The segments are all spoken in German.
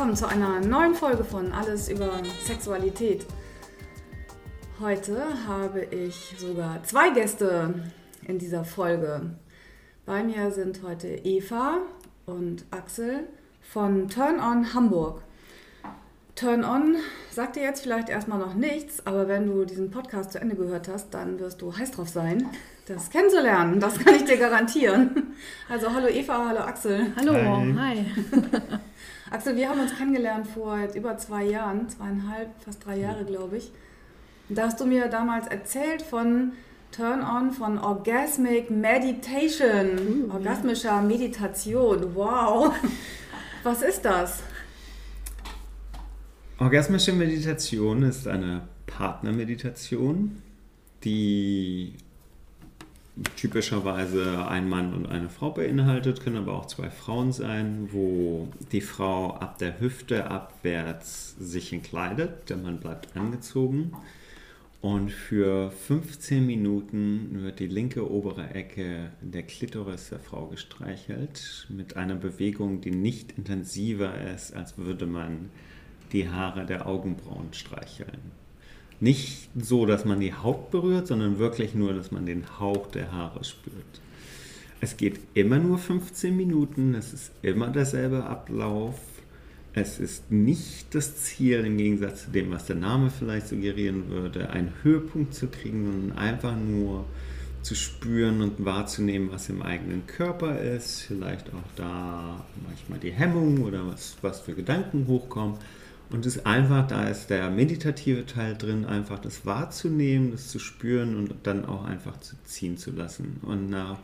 willkommen zu einer neuen Folge von Alles über Sexualität. Heute habe ich sogar zwei Gäste in dieser Folge. Bei mir sind heute Eva und Axel von Turn On Hamburg. Turn On sagt dir jetzt vielleicht erstmal noch nichts, aber wenn du diesen Podcast zu Ende gehört hast, dann wirst du heiß drauf sein, das kennenzulernen. Das kann ich dir garantieren. Also hallo Eva, hallo Axel. Hallo, hi. hi. Axel, wir haben uns kennengelernt vor über zwei Jahren, zweieinhalb, fast drei Jahre, glaube ich. Da hast du mir damals erzählt von Turn On, von Orgasmic Meditation, uh, orgasmischer Meditation. Wow. Was ist das? Orgasmische Meditation ist eine Partnermeditation, die typischerweise ein Mann und eine Frau beinhaltet, können aber auch zwei Frauen sein, wo die Frau ab der Hüfte abwärts sich entkleidet, der Mann bleibt angezogen. Und für 15 Minuten wird die linke obere Ecke der Klitoris der Frau gestreichelt mit einer Bewegung, die nicht intensiver ist, als würde man die Haare der Augenbrauen streicheln. Nicht so, dass man die Haut berührt, sondern wirklich nur, dass man den Hauch der Haare spürt. Es geht immer nur 15 Minuten, es ist immer derselbe Ablauf. Es ist nicht das Ziel, im Gegensatz zu dem, was der Name vielleicht suggerieren würde, einen Höhepunkt zu kriegen, sondern einfach nur zu spüren und wahrzunehmen, was im eigenen Körper ist, vielleicht auch da manchmal die Hemmung oder was, was für Gedanken hochkommen und es einfach, da ist der meditative Teil drin, einfach das wahrzunehmen, das zu spüren und dann auch einfach zu ziehen zu lassen. Und nach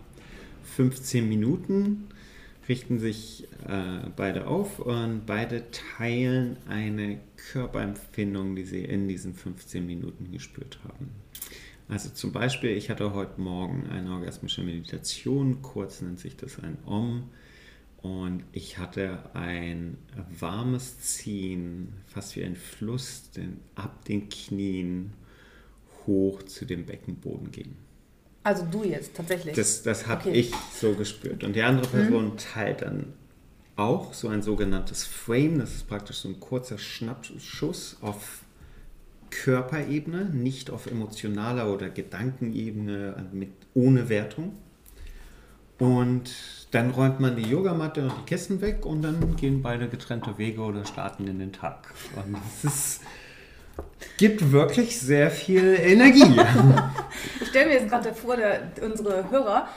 15 Minuten richten sich äh, beide auf und beide teilen eine Körperempfindung, die sie in diesen 15 Minuten gespürt haben. Also zum Beispiel, ich hatte heute Morgen eine orgasmische Meditation, kurz nennt sich das ein Om. Und ich hatte ein warmes Ziehen, fast wie ein Fluss, den ab den Knien hoch zu dem Beckenboden ging. Also du jetzt tatsächlich? Das, das habe okay. ich so gespürt. Und die andere Person mhm. teilt dann auch so ein sogenanntes Frame. Das ist praktisch so ein kurzer Schnappschuss auf Körperebene, nicht auf emotionaler oder Gedankenebene mit, ohne Wertung. Und dann räumt man die Yogamatte und die Kissen weg und dann gehen beide getrennte Wege oder starten in den Tag. Und es ist, gibt wirklich sehr viel Energie. ich stelle mir jetzt gerade vor, der, unsere Hörer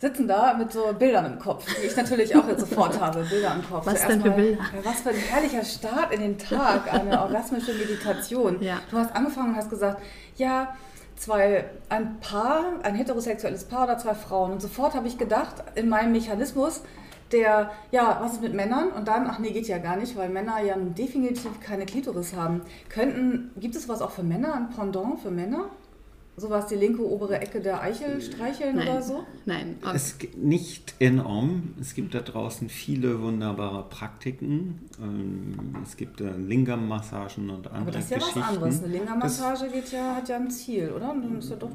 sitzen da mit so Bildern im Kopf, die ich natürlich auch jetzt sofort habe, Bilder im Kopf. Was denn für Bilder? Was für ein herrlicher Start in den Tag, eine orgasmische Meditation. Ja. Du hast angefangen und hast gesagt, ja, zwei, ein Paar, ein heterosexuelles Paar oder zwei Frauen. Und sofort habe ich gedacht, in meinem Mechanismus, der, ja, was ist mit Männern? Und dann, ach nee, geht ja gar nicht, weil Männer ja definitiv keine Klitoris haben. Könnten, gibt es was auch für Männer, ein Pendant für Männer? Sowas die linke obere Ecke der Eichel streicheln Nein. oder so? Nein. Es nicht in Om. Es gibt da draußen viele wunderbare Praktiken. Ähm, es gibt Lingam-Massagen und andere Aber das ist ja was anderes. Eine Lingam-Massage ja, hat ja ein Ziel, oder?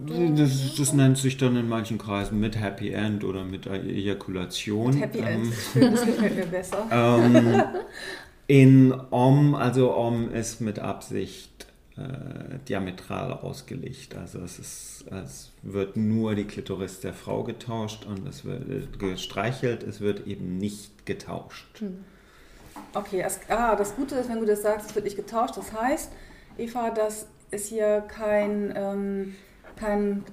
Ja das, das, nennt sich dann in manchen Kreisen mit Happy End oder mit Ejakulation. Mit Happy End. Ähm, Schön, das gefällt mir besser. Ähm, in Om, also Om ist mit Absicht äh, diametral ausgelegt. Also es, ist, es wird nur die Klitoris der Frau getauscht und es wird gestreichelt, es wird eben nicht getauscht. Hm. Okay, das, ah, das Gute ist, wenn du das sagst, es wird nicht getauscht. Das heißt, Eva, das ist hier kein, ähm, kein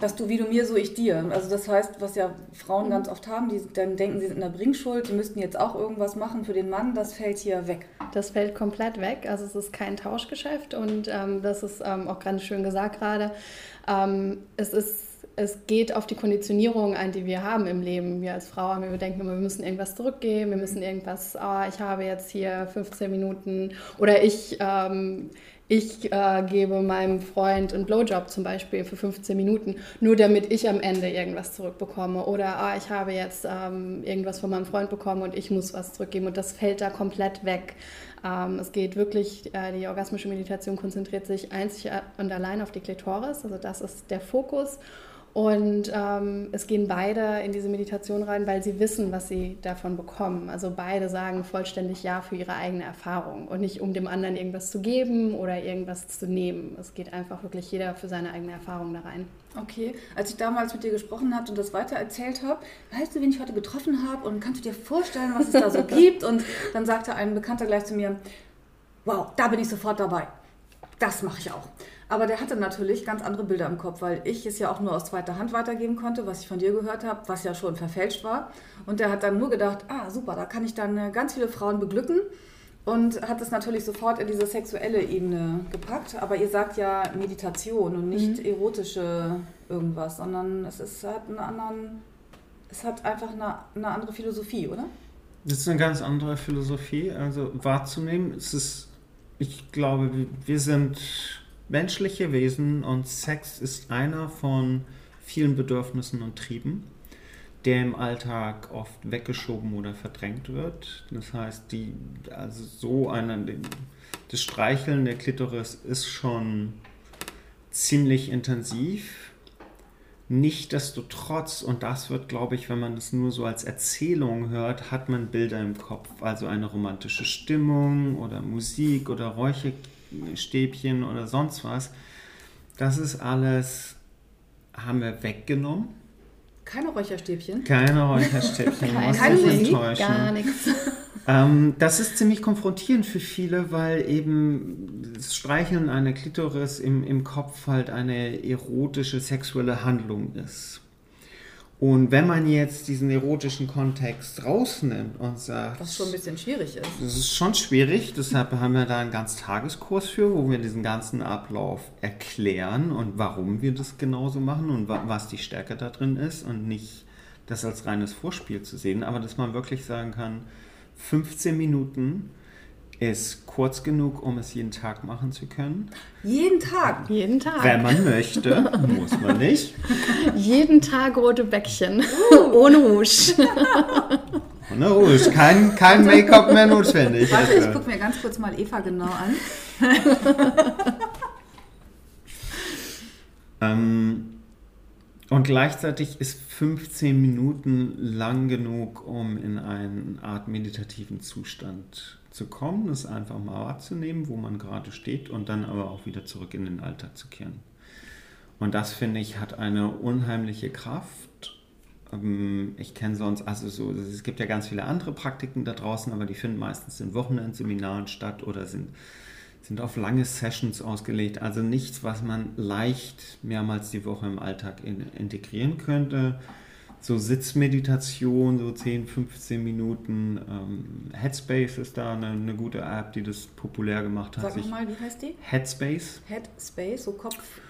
dass du wie du mir, so ich dir. Also das heißt, was ja Frauen mhm. ganz oft haben, die dann denken, sie sind in der Bringschuld, die müssten jetzt auch irgendwas machen für den Mann, das fällt hier weg. Das fällt komplett weg. Also es ist kein Tauschgeschäft und ähm, das ist ähm, auch ganz schön gesagt gerade. Ähm, es ist es geht auf die Konditionierung ein, die wir haben im Leben. Wir als Frau haben, wir denken immer, wir müssen irgendwas zurückgeben, wir müssen irgendwas, oh, ich habe jetzt hier 15 Minuten oder ich, ähm, ich äh, gebe meinem Freund einen Blowjob zum Beispiel für 15 Minuten, nur damit ich am Ende irgendwas zurückbekomme. Oder ah, ich habe jetzt ähm, irgendwas von meinem Freund bekommen und ich muss was zurückgeben. Und das fällt da komplett weg. Ähm, es geht wirklich, äh, die orgasmische Meditation konzentriert sich einzig und allein auf die Klitoris. Also das ist der Fokus. Und ähm, es gehen beide in diese Meditation rein, weil sie wissen, was sie davon bekommen. Also beide sagen vollständig Ja für ihre eigene Erfahrung und nicht um dem anderen irgendwas zu geben oder irgendwas zu nehmen. Es geht einfach wirklich jeder für seine eigene Erfahrung da rein. Okay, als ich damals mit dir gesprochen habe und das weiter erzählt habe, weißt du, wen ich heute getroffen habe und kannst du dir vorstellen, was es da so gibt? Und dann sagte ein Bekannter gleich zu mir, wow, da bin ich sofort dabei. Das mache ich auch. Aber der hatte natürlich ganz andere Bilder im Kopf, weil ich es ja auch nur aus zweiter Hand weitergeben konnte, was ich von dir gehört habe, was ja schon verfälscht war. Und der hat dann nur gedacht, ah super, da kann ich dann äh, ganz viele Frauen beglücken und hat es natürlich sofort in diese sexuelle Ebene gepackt. Aber ihr sagt ja Meditation und nicht mhm. erotische irgendwas, sondern es ist, hat einen anderen, es hat einfach eine, eine andere Philosophie, oder? Das ist eine ganz andere Philosophie, also wahrzunehmen. Es ist, ich glaube, wir sind menschliche Wesen und Sex ist einer von vielen Bedürfnissen und Trieben, der im Alltag oft weggeschoben oder verdrängt wird. Das heißt, die, also so eine, das Streicheln der Klitoris ist schon ziemlich intensiv. Nichtsdestotrotz, und das wird, glaube ich, wenn man das nur so als Erzählung hört, hat man Bilder im Kopf. Also eine romantische Stimmung oder Musik oder Räuche, Stäbchen oder sonst was. Das ist alles, haben wir weggenommen. Keine Räucherstäbchen? Keine Räucherstäbchen. Keine, keine Musik, gar nichts. Ähm, das ist ziemlich konfrontierend für viele, weil eben das Streicheln einer Klitoris im, im Kopf halt eine erotische sexuelle Handlung ist. Und wenn man jetzt diesen erotischen Kontext rausnimmt und sagt. Was schon ein bisschen schwierig ist. Das ist schon schwierig, deshalb haben wir da einen ganz Tageskurs für, wo wir diesen ganzen Ablauf erklären und warum wir das genauso machen und was die Stärke da drin ist und nicht das als reines Vorspiel zu sehen, aber dass man wirklich sagen kann, 15 Minuten ist kurz genug, um es jeden Tag machen zu können. Jeden Tag? Jeden Tag. Wenn man möchte, muss man nicht. jeden Tag rote Bäckchen. Uh. Ohne Rouge. Ohne Rouge. Kein, kein Make-up mehr notwendig. Warte, ich gucke mir ganz kurz mal Eva genau an. ähm, und gleichzeitig ist 15 Minuten lang genug, um in eine Art meditativen Zustand zu kommen, das einfach mal wahrzunehmen, wo man gerade steht und dann aber auch wieder zurück in den Alltag zu kehren. Und das finde ich hat eine unheimliche Kraft. Ähm, ich kenne sonst, also so, es gibt ja ganz viele andere Praktiken da draußen, aber die finden meistens in Wochenendseminaren statt oder sind, sind auf lange Sessions ausgelegt. Also nichts, was man leicht mehrmals die Woche im Alltag in, integrieren könnte so Sitzmeditation, so 10, 15 Minuten. Ähm, Headspace ist da eine, eine, gute App, die das populär gemacht hat. Sag nochmal, wie heißt die? Headspace. Headspace, so Kopf.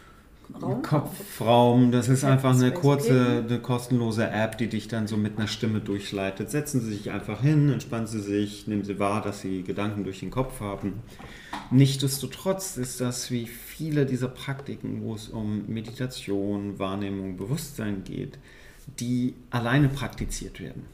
Raum? Kopfraum, das ist einfach eine kurze, eine kostenlose App, die dich dann so mit einer Stimme durchleitet. Setzen Sie sich einfach hin, entspannen Sie sich, nehmen Sie wahr, dass Sie Gedanken durch den Kopf haben. Nichtsdestotrotz ist das wie viele dieser Praktiken, wo es um Meditation, Wahrnehmung, Bewusstsein geht, die alleine praktiziert werden.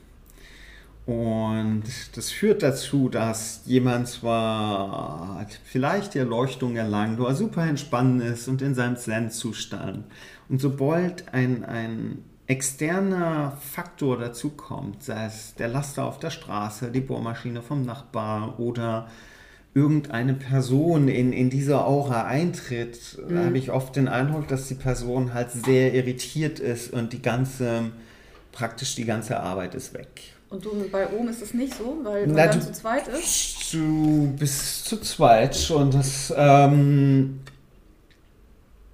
Und das führt dazu, dass jemand zwar vielleicht die Erleuchtung erlangt oder super entspannt ist und in seinem Zen-Zustand. Und sobald ein, ein externer Faktor dazukommt, sei es der Laster auf der Straße, die Bohrmaschine vom Nachbar oder irgendeine Person in, in diese Aura eintritt, mhm. habe ich oft den Eindruck, dass die Person halt sehr irritiert ist und die ganze, praktisch die ganze Arbeit ist weg. Und du bei oben ist es nicht so, weil man dann zu zweit ist? Du bist zu zweit und das ähm,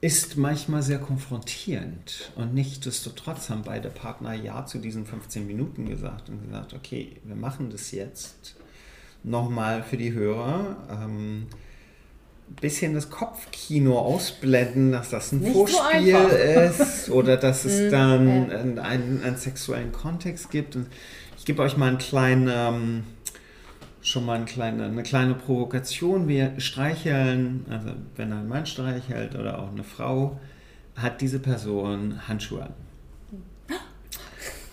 ist manchmal sehr konfrontierend. Und nichtsdestotrotz haben beide Partner Ja zu diesen 15 Minuten gesagt und gesagt, okay, wir machen das jetzt nochmal für die Hörer. Ähm, bisschen das Kopfkino ausblenden, dass das ein Nicht Vorspiel so ist oder dass es mhm. dann einen, einen, einen, sexuellen Kontext gibt. Und ich gebe euch mal einen kleinen, ähm, schon mal eine kleine, eine kleine Provokation. Wir streicheln, also wenn ein Mann streichelt oder auch eine Frau, hat diese Person Handschuhe an.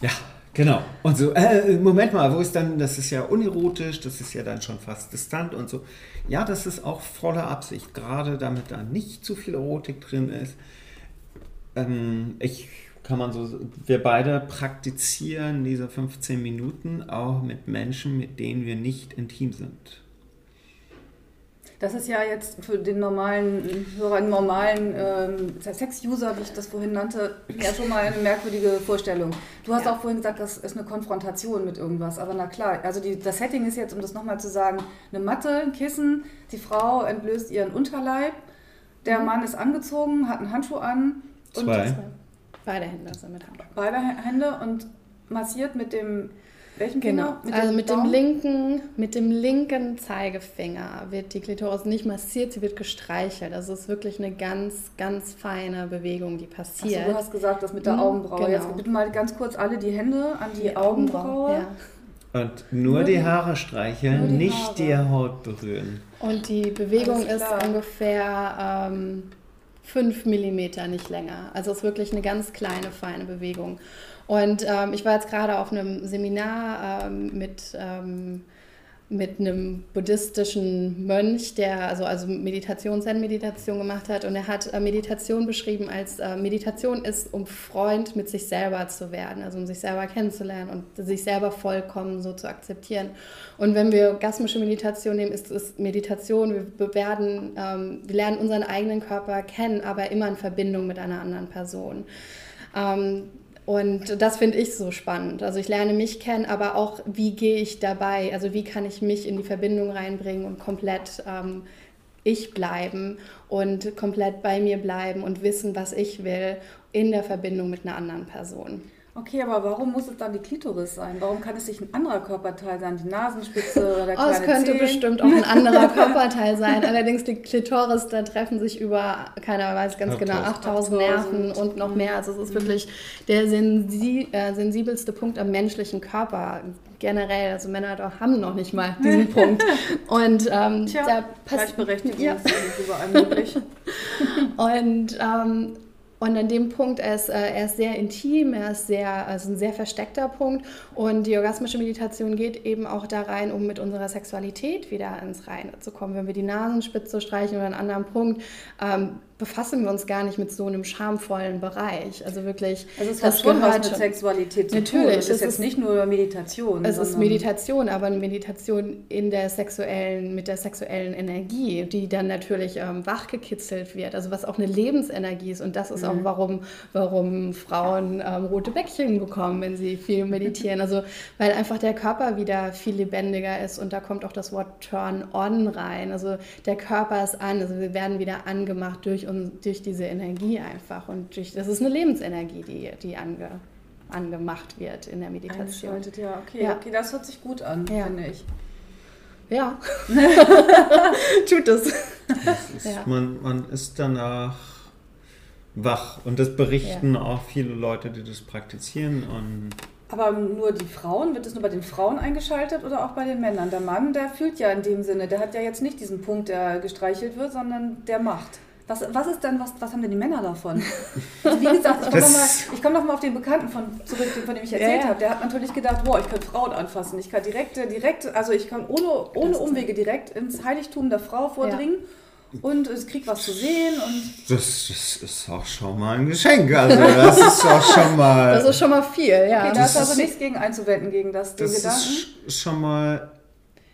Ja, Genau. Und so, äh, Moment mal, wo ist dann, das ist ja unerotisch, das ist ja dann schon fast distant und so. Ja, das ist auch volle Absicht, gerade damit da nicht zu viel Erotik drin ist. Ähm, ich kann man so, wir beide praktizieren diese 15 Minuten auch mit Menschen, mit denen wir nicht intim sind. Das ist ja jetzt für den normalen Hörer, den normalen ähm, Sex-User, wie ich das vorhin nannte, ja schon mal eine merkwürdige Vorstellung. Du hast ja. auch vorhin gesagt, das ist eine Konfrontation mit irgendwas. Aber na klar, also die, das Setting ist jetzt, um das nochmal zu sagen, eine Matte, ein Kissen, die Frau entblößt ihren Unterleib, der mhm. Mann ist angezogen, hat einen Handschuh an. Zwei. Beide Hände sind mit Handschuh. Beide Hände und massiert mit dem welchen genau. Mit also mit dem, linken, mit dem linken Zeigefinger wird die Klitoris nicht massiert, sie wird gestreichelt. Also es ist wirklich eine ganz, ganz feine Bewegung, die passiert. Also du hast gesagt, das mit der mhm, Augenbraue. Genau. Jetzt bitte mal ganz kurz alle die Hände an die, die Augenbraue. Ja. Und nur, nur die Haare streicheln, die nicht Haare. die Haut berühren. Und die Bewegung ist ungefähr ähm, 5 mm, nicht länger. Also es ist wirklich eine ganz kleine, feine Bewegung. Und ähm, ich war jetzt gerade auf einem Seminar ähm, mit, ähm, mit einem buddhistischen Mönch, der also, also Meditation, Zen-Meditation gemacht hat. Und er hat äh, Meditation beschrieben als äh, Meditation ist, um Freund mit sich selber zu werden, also um sich selber kennenzulernen und sich selber vollkommen so zu akzeptieren. Und wenn wir gasmische Meditation nehmen, ist es Meditation, wir, werden, ähm, wir lernen unseren eigenen Körper kennen, aber immer in Verbindung mit einer anderen Person. Ähm, und das finde ich so spannend. Also ich lerne mich kennen, aber auch, wie gehe ich dabei? Also wie kann ich mich in die Verbindung reinbringen und komplett ähm, ich bleiben und komplett bei mir bleiben und wissen, was ich will in der Verbindung mit einer anderen Person. Okay, aber warum muss es dann die Klitoris sein? Warum kann es nicht ein anderer Körperteil sein? Die Nasenspitze oder der kleine oh, Es könnte Zehen? bestimmt auch ein anderer Körperteil sein. Allerdings die Klitoris, da treffen sich über, keiner weiß ganz 8000. genau, 8000 Nerven und noch mehr. Also es ist wirklich der sensi äh, sensibelste Punkt am menschlichen Körper generell. Also Männer haben noch nicht mal diesen Punkt. Und ähm, Tja, da Gleichberechtigung ja. ist überall möglich. und ähm, und an dem Punkt, er ist, äh, er ist sehr intim, er ist sehr, also ein sehr versteckter Punkt. Und die orgasmische Meditation geht eben auch da rein, um mit unserer Sexualität wieder ins Reine zu kommen. Wenn wir die Nasenspitze streichen oder einen anderen Punkt, ähm, befassen wir uns gar nicht mit so einem schamvollen Bereich. Also wirklich. Also es hat schon was mit Sexualität zu natürlich, tun. Es ist jetzt nicht nur Meditation. Es ist Meditation, aber eine Meditation in der sexuellen, mit der sexuellen Energie, die dann natürlich ähm, wachgekitzelt wird. Also was auch eine Lebensenergie ist. Und das ist mhm. auch, warum, warum Frauen ähm, rote Bäckchen bekommen, wenn sie viel meditieren. Also weil einfach der Körper wieder viel lebendiger ist und da kommt auch das Wort Turn on rein. Also der Körper ist an, also wir werden wieder angemacht durch und durch diese Energie einfach. Und durch, das ist eine Lebensenergie, die, die ange, angemacht wird in der Meditation. Ja, okay, ja. okay, das hört sich gut an, ja. finde ich. Ja, tut es. Ist, ja. man, man ist danach wach und das berichten ja. auch viele Leute, die das praktizieren. Und aber nur die Frauen, wird es nur bei den Frauen eingeschaltet oder auch bei den Männern? Der Mann, der fühlt ja in dem Sinne, der hat ja jetzt nicht diesen Punkt, der gestreichelt wird, sondern der macht. Was, was ist denn, was, was haben denn die Männer davon? Also wie gesagt, ich komme nochmal komm noch mal auf den Bekannten von, zurück, von dem ich erzählt ja. habe. Der hat natürlich gedacht, boah, ich kann Frauen anfassen. Ich kann direkt, direkt also ich kann ohne, ohne Umwege direkt ins Heiligtum der Frau vordringen. Ja. Und es kriegt was zu sehen und. Das, das, ist auch schon mal ein Geschenk. Also das ist auch schon mal. Das ist schon mal viel, ja. Okay, da ist also nichts gegen einzuwenden gegen das, den das Gedanken. Ist schon mal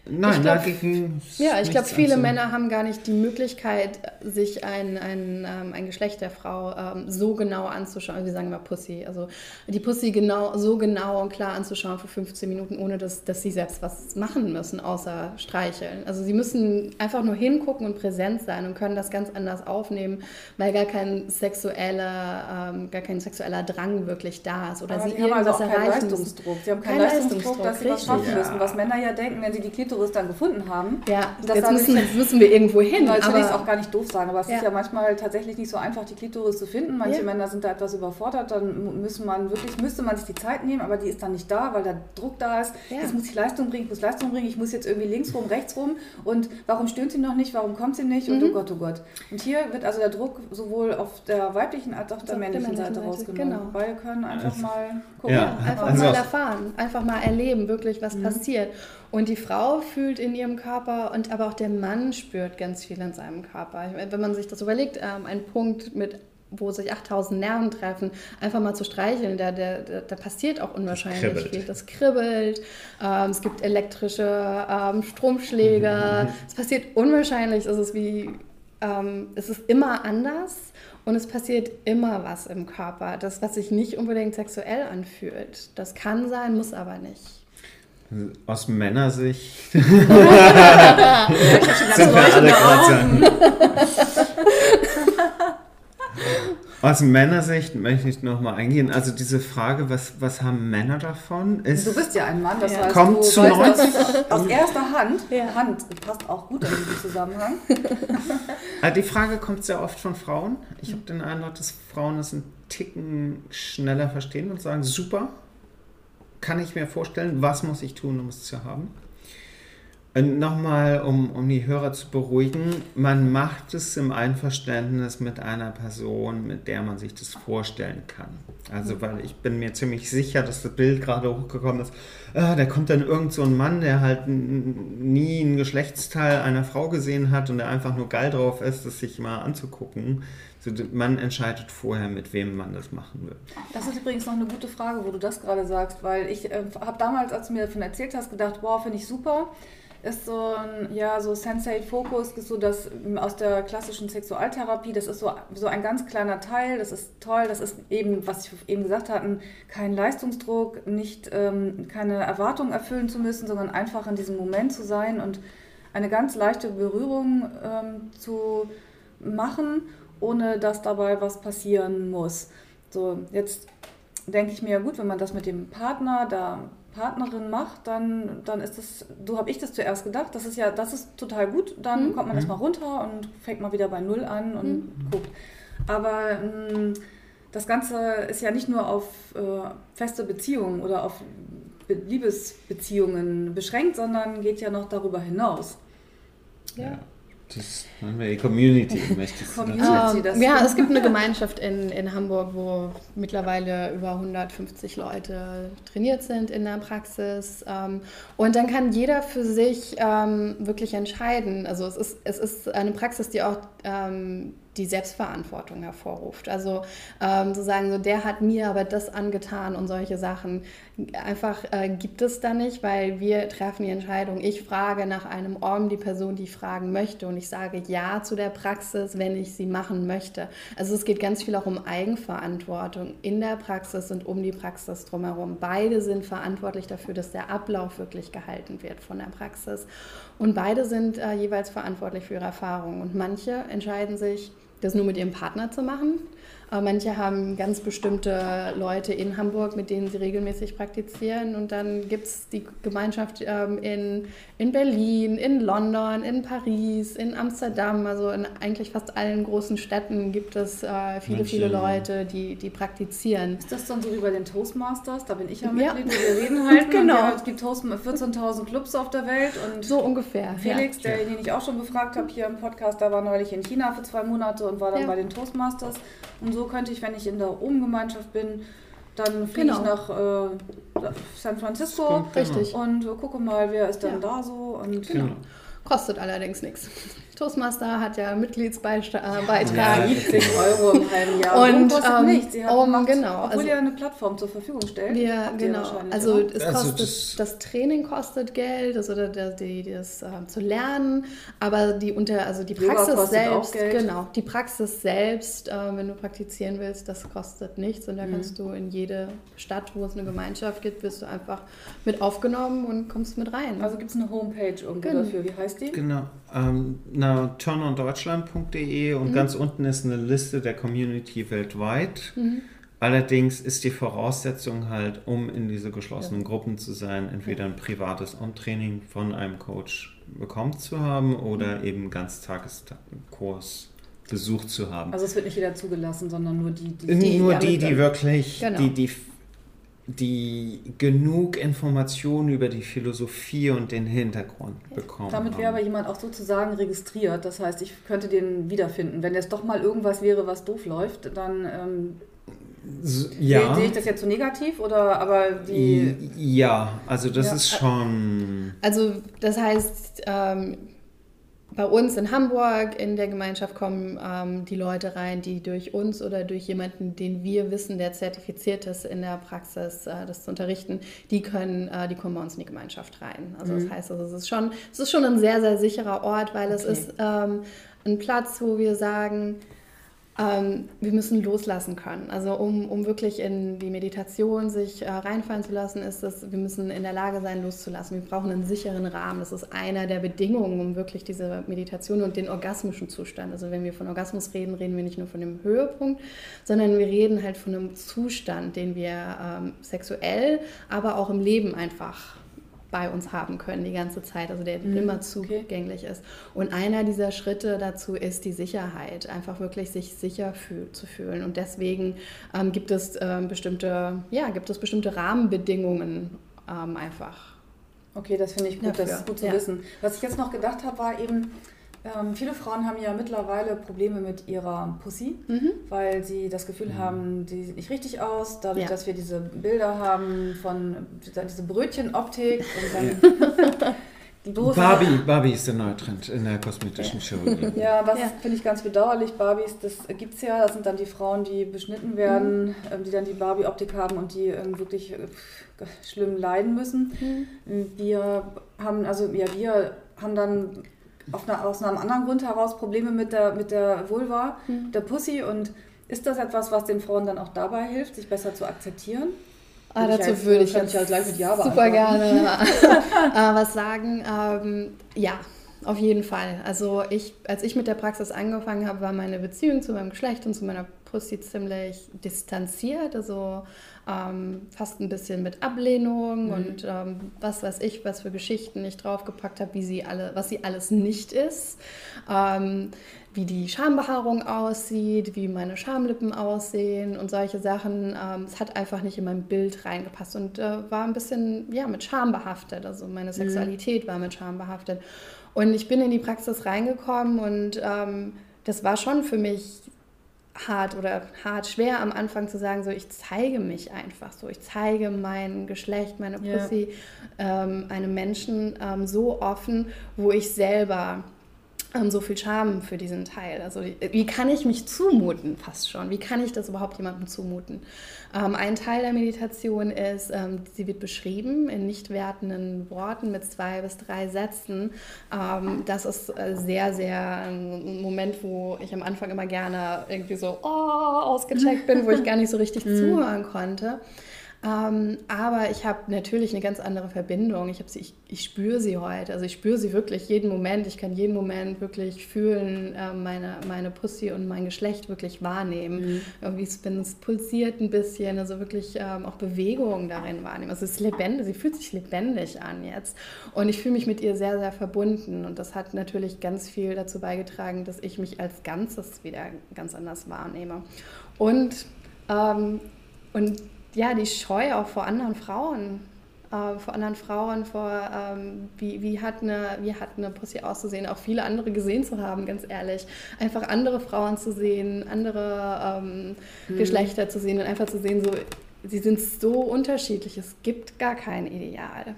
Nein, glaub, dagegen. Ja, ich glaube, viele Männer haben gar nicht die Möglichkeit, sich ein, ein, ähm, ein Geschlecht der Frau ähm, so genau anzuschauen. Wir sagen immer Pussy. Also die Pussy genau, so genau und klar anzuschauen für 15 Minuten, ohne dass, dass sie selbst was machen müssen, außer streicheln. Also sie müssen einfach nur hingucken und präsent sein und können das ganz anders aufnehmen, weil gar kein sexueller, ähm, gar kein sexueller Drang wirklich da ist. Oder Aber sie irgendwas also erreichen Leistungsdruck. Sie haben keinen kein Leistungsdruck, Leistungsdruck, dass sie was schaffen müssen. Was Männer ja denken, wenn sie die Klitoris Klitoris dann gefunden haben. Ja, jetzt müssen, jetzt müssen wir irgendwo hin. Jetzt will ich es auch gar nicht doof sagen, aber es ja. ist ja manchmal tatsächlich nicht so einfach, die Klitoris zu finden. Manche ja. Männer sind da etwas überfordert, dann müssen man wirklich, müsste man sich die Zeit nehmen, aber die ist dann nicht da, weil der Druck da ist. Ja. Jetzt muss ich Leistung bringen, ich muss Leistung bringen, ich muss jetzt irgendwie links rum, rechts rum und warum stöhnt sie noch nicht, warum kommt sie nicht und oh mhm. oh Gott, oh Gott. Und hier wird also der Druck sowohl auf der weiblichen als auch der, männlichen, Seite, Seite rausgenommen. Genau. Beide können einfach mal gucken. Ja. Einfach also mal erfahren, einfach mal erleben, wirklich was mhm. passiert. Und die Frau fühlt in ihrem Körper und aber auch der Mann spürt ganz viel in seinem Körper. Wenn man sich das überlegt, ähm, ein Punkt mit wo sich 8000 Nerven treffen, einfach mal zu streicheln, da, da, da passiert auch unwahrscheinlich das viel. Das kribbelt, ähm, es gibt elektrische ähm, Stromschläge, es passiert unwahrscheinlich, es ist wie, ähm, es ist immer anders und es passiert immer was im Körper, das, was sich nicht unbedingt sexuell anfühlt. Das kann sein, muss aber nicht. Aus Männersicht sind wir alle gerade Aus Männersicht möchte ich noch mal eingehen. Also diese Frage, was, was haben Männer davon? Ist, du bist ja ein Mann, das ja. heißt, kommt du zu weißt aus erster Hand. Ja. Hand passt auch gut in diesem Zusammenhang. Also die Frage kommt sehr oft von Frauen. Ich habe den Eindruck, dass Frauen das einen Ticken schneller verstehen und sagen, super, kann ich mir vorstellen, was muss ich tun, um es zu haben? Nochmal, um, um die Hörer zu beruhigen, man macht es im Einverständnis mit einer Person, mit der man sich das vorstellen kann. Also, weil ich bin mir ziemlich sicher, dass das Bild gerade hochgekommen ist. Ah, da kommt dann irgend so ein Mann, der halt nie ein Geschlechtsteil einer Frau gesehen hat und der einfach nur geil drauf ist, das sich mal anzugucken. Man entscheidet vorher, mit wem man das machen will. Das ist übrigens noch eine gute Frage, wo du das gerade sagst, weil ich äh, habe damals, als du mir davon erzählt hast, gedacht, wow, finde ich super ist so ein, ja, so Sensate Focus, so das aus der klassischen Sexualtherapie, das ist so, so ein ganz kleiner Teil, das ist toll, das ist eben, was ich eben gesagt hatte, kein Leistungsdruck, nicht ähm, keine Erwartungen erfüllen zu müssen, sondern einfach in diesem Moment zu sein und eine ganz leichte Berührung ähm, zu machen, ohne dass dabei was passieren muss. So, jetzt denke ich mir, gut, wenn man das mit dem Partner da Partnerin macht, dann, dann ist das, so habe ich das zuerst gedacht, das ist ja, das ist total gut, dann mhm. kommt man erstmal runter und fängt mal wieder bei Null an und mhm. guckt. Aber mh, mm, das Ganze ist ja nicht nur auf äh, feste Beziehungen oder auf Be Liebesbeziehungen beschränkt, sondern geht ja noch darüber hinaus. ja. Das nennen wir die Community. Community das ja, es gibt eine Gemeinschaft in, in Hamburg, wo mittlerweile über 150 Leute trainiert sind in der Praxis. Ähm, und dann kann jeder für sich ähm, wirklich entscheiden. Also es ist, es ist eine Praxis, die auch ähm, die Selbstverantwortung hervorruft. Also ähm, zu sagen, so der hat mir aber das angetan und solche Sachen. Einfach äh, gibt es da nicht, weil wir treffen die Entscheidung. Ich frage nach einem Orm die Person, die ich fragen möchte und ich sage ja zu der Praxis, wenn ich sie machen möchte. Also es geht ganz viel auch um Eigenverantwortung in der Praxis und um die Praxis drumherum. Beide sind verantwortlich dafür, dass der Ablauf wirklich gehalten wird von der Praxis. Und beide sind äh, jeweils verantwortlich für ihre Erfahrungen. Und manche entscheiden sich, das nur mit ihrem Partner zu machen. Aber manche haben ganz bestimmte Leute in Hamburg, mit denen sie regelmäßig praktizieren. Und dann gibt es die Gemeinschaft ähm, in, in Berlin, in London, in Paris, in Amsterdam. Also in eigentlich fast allen großen Städten gibt es äh, viele, Menschen. viele Leute, die, die praktizieren. Ist das dann so wie bei den Toastmasters? Da bin ich ja Mitglied, ja. wir reden halt. genau. es gibt 14.000 Clubs auf der Welt. Und so ungefähr. Felix, ja. der, den ich auch schon befragt habe hier im Podcast, der war neulich in China für zwei Monate und war dann ja. bei den Toastmasters. Und so könnte ich, wenn ich in der Ohm-Gemeinschaft bin, dann fliege genau. ich nach äh, San Francisco Richtig. und gucke mal, wer ist denn ja. da so. Und genau. Kostet allerdings nichts. Toastmaster hat ja Mitgliedsbeitrag. Ja, 70 Euro im halben Jahr. Und kostet ähm, nichts. Sie um, gemacht, genau, obwohl also, ihr eine Plattform zur Verfügung stellt. Ja, genau. Also es kostet, also das, das, Training kostet Geld, also das, das äh, zu lernen, aber die unter, also die Praxis selbst, genau, die Praxis selbst, äh, wenn du praktizieren willst, das kostet nichts und da mhm. kannst du in jede Stadt, wo es eine Gemeinschaft gibt, wirst du einfach mit aufgenommen und kommst mit rein. Also gibt es eine Homepage irgendwo genau. dafür. Wie heißt die? Genau. Ähm, na, turnondeutschland.de und mhm. ganz unten ist eine Liste der Community weltweit. Mhm. Allerdings ist die Voraussetzung halt, um in diese geschlossenen ja. Gruppen zu sein, entweder ein privates On-Training von einem Coach bekommen zu haben oder mhm. eben Ganztageskurs besucht zu haben. Also es wird nicht jeder zugelassen, sondern nur die, die, die nur die, die wirklich, genau. die, die die genug Informationen über die Philosophie und den Hintergrund bekommen. Damit wäre aber jemand auch sozusagen registriert. Das heißt, ich könnte den wiederfinden. Wenn jetzt doch mal irgendwas wäre, was doof läuft, dann ähm, ja. Sehe ich das jetzt so negativ oder aber die. Ja, also das ja. ist schon. Also das heißt, ähm, bei uns in Hamburg in der Gemeinschaft kommen ähm, die Leute rein, die durch uns oder durch jemanden, den wir wissen, der zertifiziert ist in der Praxis, äh, das zu unterrichten, die können, äh, die kommen bei uns in die Gemeinschaft rein. Also mhm. das heißt, also, es ist schon, es ist schon ein sehr, sehr sicherer Ort, weil okay. es ist ähm, ein Platz, wo wir sagen, ähm, wir müssen loslassen können. Also um, um wirklich in die Meditation sich äh, reinfallen zu lassen, ist es, wir müssen in der Lage sein, loszulassen. Wir brauchen einen sicheren Rahmen. Das ist einer der Bedingungen, um wirklich diese Meditation und den orgasmischen Zustand. Also wenn wir von Orgasmus reden, reden wir nicht nur von dem Höhepunkt, sondern wir reden halt von einem Zustand, den wir ähm, sexuell, aber auch im Leben einfach bei uns haben können die ganze Zeit, also der mhm. immer zugänglich okay. ist. Und einer dieser Schritte dazu ist die Sicherheit, einfach wirklich sich sicher fühl zu fühlen. Und deswegen ähm, gibt es ähm, bestimmte, ja, gibt es bestimmte Rahmenbedingungen ähm, einfach. Okay, das finde ich gut, Dafür. das ist gut zu ja. wissen. Was ich jetzt noch gedacht habe, war eben, ähm, viele Frauen haben ja mittlerweile Probleme mit ihrer Pussy, mhm. weil sie das Gefühl mhm. haben, die sieht nicht richtig aus, dadurch, ja. dass wir diese Bilder haben von diese Brötchenoptik und dann Barbie, Barbie ist der neue Trend in der kosmetischen Chirurgie. Ja, was ja. finde ich ganz bedauerlich. Barbies, das gibt es ja. Das sind dann die Frauen, die beschnitten werden, mhm. Ähm, die dann die Barbie-Optik haben und die ähm, wirklich äh, schlimm leiden müssen. Mhm. Wir haben, also ja, wir haben dann eine, aus einem anderen Grund heraus Probleme mit der, mit der Vulva, mhm. der Pussy. Und ist das etwas, was den Frauen dann auch dabei hilft, sich besser zu akzeptieren? Ah, dazu ich würde ich jetzt halt gleich mit Ja super gerne äh, was sagen. Ähm, ja, auf jeden Fall. Also ich, als ich mit der Praxis angefangen habe, war meine Beziehung zu meinem Geschlecht und zu meiner Pussy ziemlich distanziert. Also ähm, fast ein bisschen mit Ablehnung mhm. und ähm, was weiß ich, was für Geschichten ich draufgepackt habe, wie sie alle, was sie alles nicht ist. Ähm, wie die Schambehaarung aussieht, wie meine Schamlippen aussehen und solche Sachen. Ähm, es hat einfach nicht in mein Bild reingepasst und äh, war ein bisschen ja, mit Scham behaftet. Also meine mhm. Sexualität mhm. war mit Scham behaftet. Und ich bin in die Praxis reingekommen und ähm, das war schon für mich hart oder hart schwer am Anfang zu sagen, so ich zeige mich einfach so, ich zeige mein Geschlecht, meine Pussy ja. ähm, einem Menschen ähm, so offen, wo ich selber so viel Scham für diesen Teil. Also wie kann ich mich zumuten fast schon? Wie kann ich das überhaupt jemandem zumuten? Ähm, ein Teil der Meditation ist, ähm, sie wird beschrieben in nicht wertenden Worten mit zwei bis drei Sätzen. Ähm, das ist äh, sehr, sehr ein Moment, wo ich am Anfang immer gerne irgendwie so oh, ausgecheckt bin, wo ich gar nicht so richtig mhm. zuhören konnte. Ähm, aber ich habe natürlich eine ganz andere Verbindung. Ich, sie, ich, ich spüre sie heute. Also ich spüre sie wirklich jeden Moment. Ich kann jeden Moment wirklich fühlen, äh, meine, meine Pussy und mein Geschlecht wirklich wahrnehmen. Mhm. Irgendwie bin es pulsiert ein bisschen, also wirklich ähm, auch Bewegungen darin wahrnehmen. Also es ist lebendig, sie fühlt sich lebendig an jetzt. Und ich fühle mich mit ihr sehr, sehr verbunden. Und das hat natürlich ganz viel dazu beigetragen, dass ich mich als Ganzes wieder ganz anders wahrnehme. Und, ähm, und ja, die Scheu auch vor anderen Frauen, äh, vor anderen Frauen, vor ähm, wie, wie, hat eine, wie hat eine Pussy auszusehen, auch viele andere gesehen zu haben, ganz ehrlich. Einfach andere Frauen zu sehen, andere ähm, mhm. Geschlechter zu sehen und einfach zu sehen, so, sie sind so unterschiedlich, es gibt gar kein Ideal.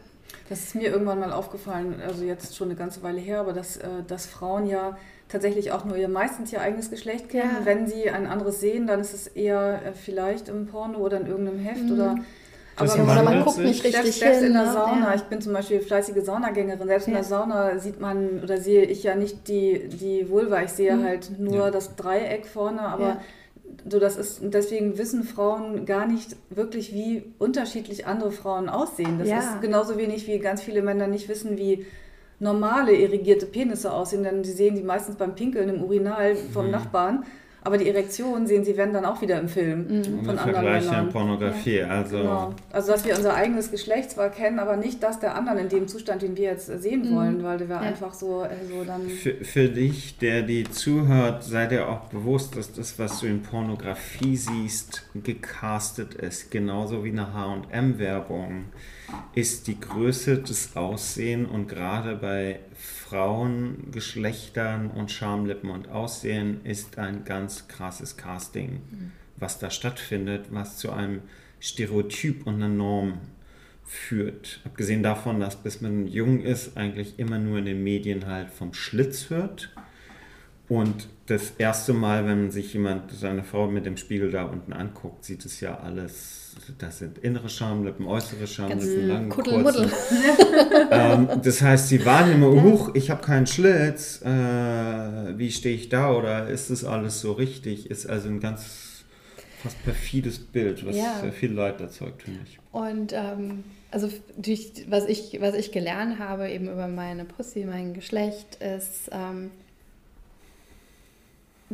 Das ist mir irgendwann mal aufgefallen, also jetzt schon eine ganze Weile her, aber dass, äh, dass Frauen ja tatsächlich auch nur ihr meistens ihr eigenes Geschlecht kennen. Ja. Wenn sie ein anderes sehen, dann ist es eher äh, vielleicht im Porno oder in irgendeinem Heft mhm. oder aber man, man guckt nicht richtig selbst, selbst hin, in der ne? Sauna. Ja. Ich bin zum Beispiel fleißige Saunagängerin. Selbst ja. in der Sauna sieht man oder sehe ich ja nicht die, die Vulva. Ich sehe mhm. halt nur ja. das Dreieck vorne. Aber so das ist deswegen wissen Frauen gar nicht wirklich, wie unterschiedlich andere Frauen aussehen. Das ist genauso wenig wie ganz viele Männer nicht wissen, wie normale irrigierte Penisse aussehen, denn sie sehen die meistens beim Pinkeln im Urinal vom mhm. Nachbarn. Aber die Erektion sehen sie, wenn dann auch wieder im Film mhm. von anderen Vergleich Männern. Pornografie, ja. also... Genau. Also, dass wir unser eigenes Geschlecht zwar kennen, aber nicht das der anderen in dem Zustand, den wir jetzt sehen mhm. wollen, weil wir ja. einfach so, äh, so dann... Für, für dich, der die zuhört, sei dir auch bewusst, dass das, was du in Pornografie siehst, gecastet ist, genauso wie eine H&M-Werbung ist die Größe des Aussehen und gerade bei Frauen, Geschlechtern und Schamlippen und Aussehen ist ein ganz krasses Casting, mhm. was da stattfindet, was zu einem Stereotyp und einer Norm führt. Abgesehen davon, dass bis man jung ist, eigentlich immer nur in den Medien halt vom Schlitz hört. Und das erste Mal, wenn sich jemand, seine Frau mit dem Spiegel da unten anguckt, sieht es ja alles, das sind innere Schamlippen, äußere Schamlippen, lange, kurze. ähm, das heißt, sie waren immer, huch, ich habe keinen Schlitz, äh, wie stehe ich da oder ist das alles so richtig? Ist also ein ganz fast perfides Bild, was ja. sehr viel Leid erzeugt, finde ich. Und ähm, also durch, was, ich, was ich gelernt habe eben über meine Pussy, mein Geschlecht, ist ähm,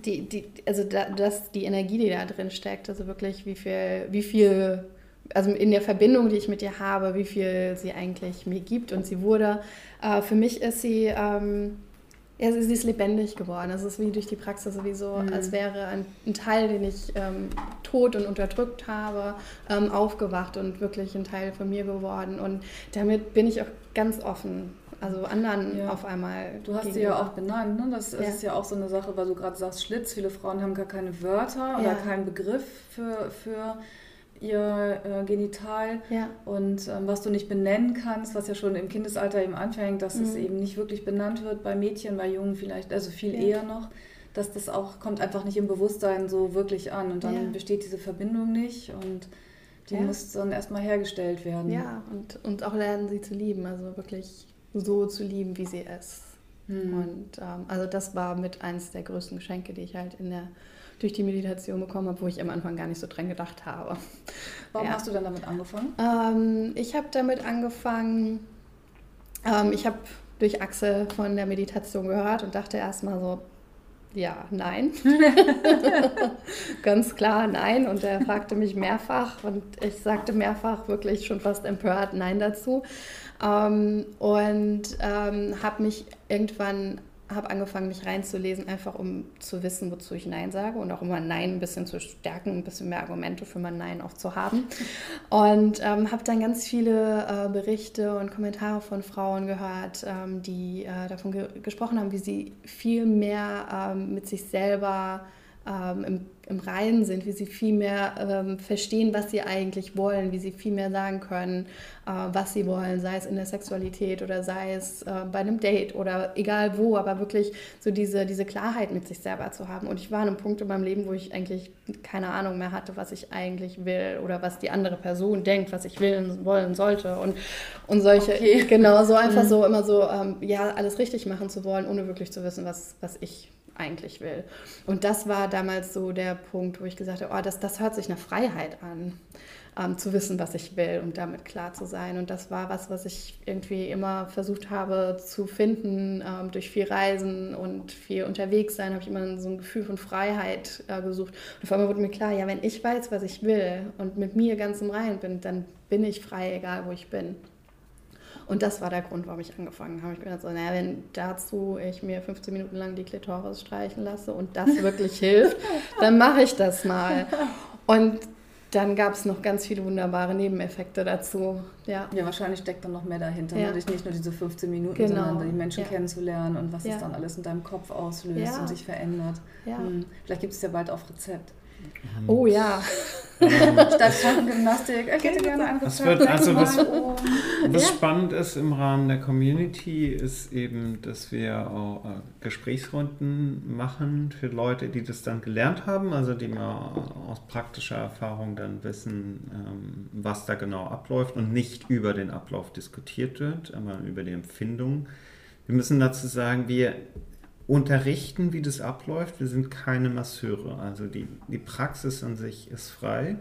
die, die, also da, das, die Energie, die da drin steckt, also wirklich wie viel, wie viel, also in der Verbindung, die ich mit ihr habe, wie viel sie eigentlich mir gibt und sie wurde. Äh, für mich ist sie, ähm, ja, sie ist lebendig geworden. Es ist wie durch die Praxis sowieso, mhm. als wäre ein, ein, Teil, den ich ähm, tot und unterdrückt habe, ähm, aufgewacht und wirklich ein Teil von mir geworden. Und damit bin ich auch ganz offen also anderen ja. auf einmal. Du hast sie ja auch benannt, ne? Das ja. ist ja auch so eine Sache, weil du gerade sagst, Schlitz, viele Frauen haben gar keine Wörter ja. oder keinen Begriff für, für ihr äh, Genital. Und ähm, was du nicht benennen kannst, was ja schon im Kindesalter eben anfängt, dass mhm. es eben nicht wirklich benannt wird, bei Mädchen, bei Jungen vielleicht, also viel eher noch dass das auch kommt einfach nicht im Bewusstsein so wirklich an und dann ja. besteht diese Verbindung nicht und die ja. muss dann erstmal hergestellt werden. Ja, und, und auch lernen sie zu lieben, also wirklich so zu lieben, wie sie ist. Mhm. Und ähm, also das war mit eins der größten Geschenke, die ich halt in der durch die Meditation bekommen habe, wo ich am Anfang gar nicht so dran gedacht habe. Warum ja. hast du dann damit angefangen? Ähm, ich habe damit angefangen, ähm, ich habe durch Axel von der Meditation gehört und dachte erstmal so, ja, nein. Ganz klar, nein. Und er fragte mich mehrfach und ich sagte mehrfach wirklich schon fast empört Nein dazu. Ähm, und ähm, habe mich irgendwann habe angefangen, mich reinzulesen, einfach um zu wissen, wozu ich Nein sage und auch um mein Nein ein bisschen zu stärken, ein bisschen mehr Argumente für mein Nein auch zu haben. Und ähm, habe dann ganz viele äh, Berichte und Kommentare von Frauen gehört, ähm, die äh, davon ge gesprochen haben, wie sie viel mehr ähm, mit sich selber ähm, im im Reinen sind, wie sie viel mehr ähm, verstehen, was sie eigentlich wollen, wie sie viel mehr sagen können, äh, was sie wollen, sei es in der Sexualität oder sei es äh, bei einem Date oder egal wo, aber wirklich so diese, diese Klarheit mit sich selber zu haben. Und ich war an einem Punkt in meinem Leben, wo ich eigentlich keine Ahnung mehr hatte, was ich eigentlich will oder was die andere Person denkt, was ich will wollen sollte und, und solche, okay. genau, so einfach mhm. so immer so, ähm, ja, alles richtig machen zu wollen, ohne wirklich zu wissen, was, was ich eigentlich will. Und das war damals so der Punkt, wo ich gesagt habe, oh, das, das hört sich nach Freiheit an, ähm, zu wissen, was ich will und damit klar zu sein. Und das war was, was ich irgendwie immer versucht habe zu finden. Ähm, durch viel Reisen und viel unterwegs sein, habe ich immer so ein Gefühl von Freiheit äh, gesucht. Und vor allem wurde mir klar, ja, wenn ich weiß, was ich will und mit mir ganz im Reinen bin, dann bin ich frei, egal wo ich bin. Und das war der Grund, warum ich angefangen habe. Ich bin halt so, naja, wenn dazu ich mir 15 Minuten lang die Klitoris streichen lasse und das wirklich hilft, dann mache ich das mal. Und dann gab es noch ganz viele wunderbare Nebeneffekte dazu. Ja, ja wahrscheinlich steckt dann noch mehr dahinter. Ja. Ne? Nicht nur diese 15 Minuten, genau. sondern die Menschen ja. kennenzulernen und was ja. es dann alles in deinem Kopf auslöst und sich verändert. Hm. Vielleicht gibt es ja bald auf Rezept. Oh ja. Statt Schachengymnastik. Ich hätte gerne ein Rezept. Also was, was ja. spannend ist im Rahmen der Community, ist eben, dass wir auch äh, Gesprächsrunden machen für Leute, die das dann gelernt haben, also die mal aus praktischer Erfahrung dann wissen, ähm, was da genau abläuft und nicht über den Ablauf diskutiert wird, aber über die Empfindung. Wir müssen dazu sagen, wir unterrichten, wie das abläuft. Wir sind keine Masseure. Also die, die Praxis an sich ist frei.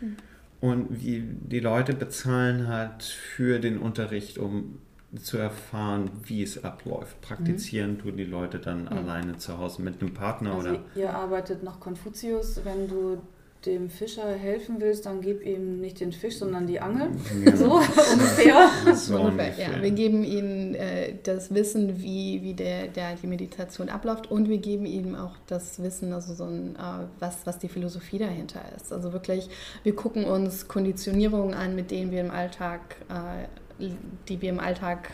Mhm. Und wie die Leute bezahlen halt für den Unterricht, um zu erfahren, wie es abläuft. Praktizieren mhm. tun die Leute dann mhm. alleine zu Hause mit einem Partner also oder. Ihr arbeitet nach Konfuzius, wenn du dem Fischer helfen willst, dann gib ihm nicht den Fisch, sondern die Angel. Ja. So ungefähr. So ungefähr. Ja, wir geben ihnen äh, das Wissen, wie, wie der, der, die Meditation abläuft und wir geben ihnen auch das Wissen, also so ein, äh, was, was die Philosophie dahinter ist. Also wirklich, wir gucken uns Konditionierungen an, mit denen wir im Alltag, äh, die wir im Alltag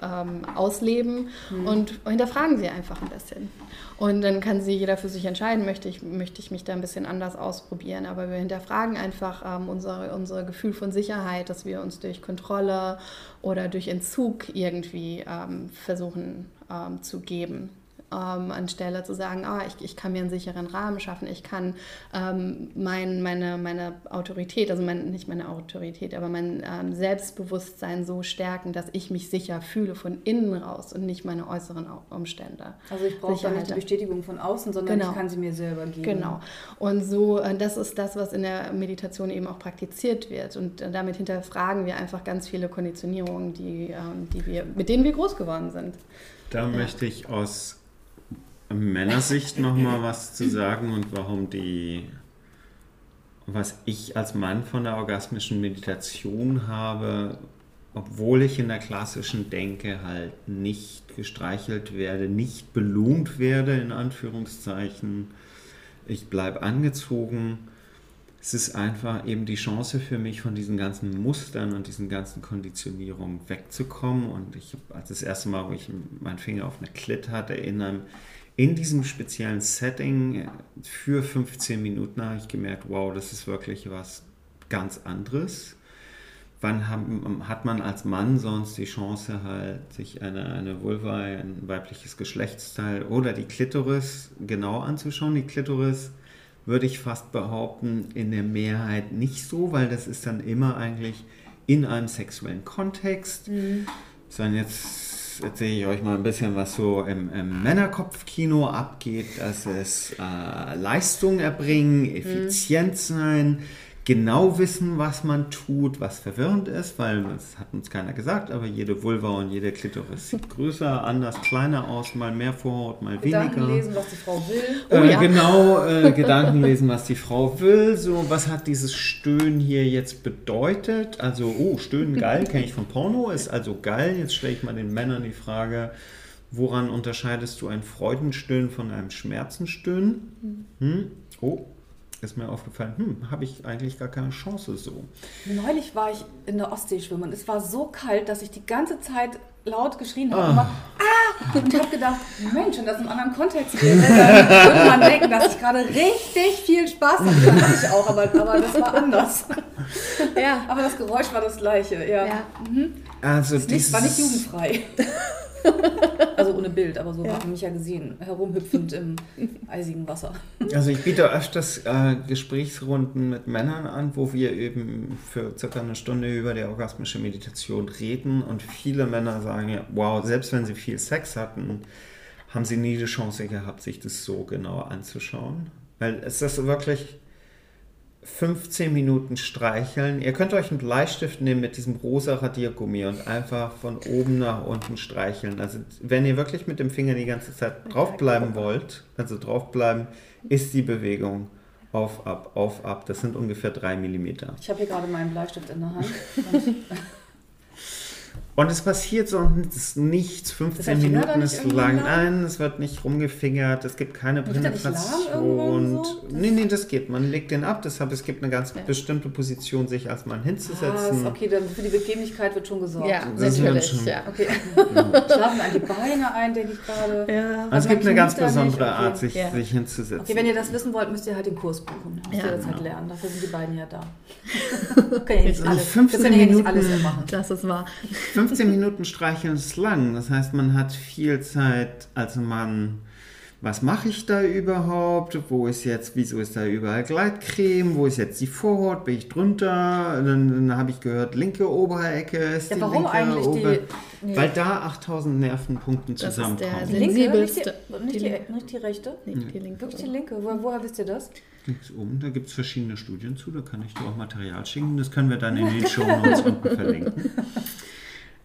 ähm, ausleben mhm. und hinterfragen sie einfach ein bisschen. Und dann kann sie jeder für sich entscheiden, möchte ich, möchte ich mich da ein bisschen anders ausprobieren. Aber wir hinterfragen einfach ähm, unser, unser Gefühl von Sicherheit, dass wir uns durch Kontrolle oder durch Entzug irgendwie ähm, versuchen ähm, zu geben ähm, anstelle zu sagen, ah, ich, ich kann mir einen sicheren Rahmen schaffen, ich kann ähm, mein, meine, meine Autorität, also mein, nicht meine Autorität, aber mein ähm, Selbstbewusstsein so stärken, dass ich mich sicher fühle von innen raus und nicht meine äußeren Umstände. Also ich brauche da nicht die Bestätigung von außen, sondern genau. ich kann sie mir selber geben. Genau. Und so, äh, das ist das, was in der Meditation eben auch praktiziert wird. Und äh, damit hinterfragen wir einfach ganz viele Konditionierungen, die, ähm, die wir, mit denen wir groß geworden sind. Da ja. möchte ich aus Männersicht nochmal was zu sagen und warum die, was ich als Mann von der orgasmischen Meditation habe, obwohl ich in der klassischen Denke halt nicht gestreichelt werde, nicht belohnt werde, in Anführungszeichen. Ich bleibe angezogen. Es ist einfach eben die Chance für mich, von diesen ganzen Mustern und diesen ganzen Konditionierungen wegzukommen. Und ich habe als das erste Mal, wo ich meinen Finger auf eine Klit hatte, in einem in diesem speziellen Setting für 15 Minuten habe ich gemerkt, wow, das ist wirklich was ganz anderes. Wann haben, hat man als Mann sonst die Chance, halt sich eine, eine Vulva, ein weibliches Geschlechtsteil oder die Klitoris genau anzuschauen? Die Klitoris würde ich fast behaupten, in der Mehrheit nicht so, weil das ist dann immer eigentlich in einem sexuellen Kontext. Mhm. Sondern jetzt erzähle ich euch mal ein bisschen, was so im, im Männerkopfkino abgeht. Das ist äh, Leistung erbringen, mhm. effizient sein, genau wissen, was man tut, was verwirrend ist, weil das hat uns keiner gesagt, aber jede Vulva und jede Klitoris sieht größer, anders, kleiner aus, mal mehr Vorhaut, mal Gedanken weniger. lesen, was die Frau will. Äh, oh, ja. Genau, äh, Gedanken lesen, was die Frau will. So, was hat dieses Stöhnen hier jetzt bedeutet? Also, oh, Stöhnen geil, kenne ich von Porno, ist also geil. Jetzt stelle ich mal den Männern die Frage, woran unterscheidest du ein Freudenstöhnen von einem Schmerzenstöhnen? Hm? Oh, ist mir aufgefallen, hm, habe ich eigentlich gar keine Chance so. Neulich war ich in der Ostsee schwimmen. Es war so kalt, dass ich die ganze Zeit laut geschrien habe. Ah. ah! Und ich habe gedacht, Mensch, wenn das im anderen Kontext wäre, dann würde man denken, dass ich gerade richtig viel Spaß hatte. Das hatte ich auch, aber, aber das war anders. Ja. Aber das Geräusch war das gleiche. Ja. ja. Mhm. Also das war nicht jugendfrei. also ohne Bild, aber so ja. hat man mich ja gesehen, herumhüpfend im eisigen Wasser. Also ich biete öfters äh, Gesprächsrunden mit Männern an, wo wir eben für circa eine Stunde über die orgasmische Meditation reden und viele Männer sagen, wow, selbst wenn sie viel Sex hatten, haben sie nie die Chance gehabt, sich das so genau anzuschauen. Weil es ist wirklich 15 Minuten streicheln. Ihr könnt euch einen Bleistift nehmen mit diesem rosa Radiergummi und einfach von oben nach unten streicheln. Also wenn ihr wirklich mit dem Finger die ganze Zeit draufbleiben wollt, also draufbleiben, ist die Bewegung auf, ab, auf, ab. Das sind ungefähr 3 mm. Ich habe hier gerade meinen Bleistift in der Hand. Und es passiert sonst nichts. 15 Minuten ist lang. Nein, es wird nicht rumgefingert. Es gibt keine Penetration. So? Nee, nee, das geht. Man legt den ab. Deshalb es gibt eine ganz ja. bestimmte Position, sich als Mann hinzusetzen. Ah, okay, dann für die Bequemlichkeit wird schon gesorgt. Ja, das natürlich. Schon. Ja. Okay. Schlafen an die Beine ein, denke ich gerade. Ja. Also es gibt eine ganz besondere okay. Art, sich, ja. sich hinzusetzen. Okay, wenn ihr das wissen wollt, müsst ihr halt den Kurs buchen. Müsst ja, ihr das halt genau. lernen. Dafür sind die beiden ja da. okay, nicht alles. 15 das Minuten. Alles machen. Das ist wahr. 15 Minuten streicheln ist lang. Das heißt, man hat viel Zeit als Mann. Was mache ich da überhaupt? Wo ist jetzt, wieso ist da überall Gleitcreme? Wo ist jetzt die Vorhaut? Bin ich drunter? Dann, dann habe ich gehört, linke Oberecke ist ja, die warum linke eigentlich Ober die, nee. Weil da 8000 Nervenpunkte zusammenkommen. Das ist der sensibelste. Nicht die, nicht die, nicht die rechte? Nicht die linke. Wirklich die linke? Wo, woher wisst ihr das? Links oben, da gibt es verschiedene Studien zu, da kann ich dir auch Material schicken. Das können wir dann in den Show Notes unten verlinken.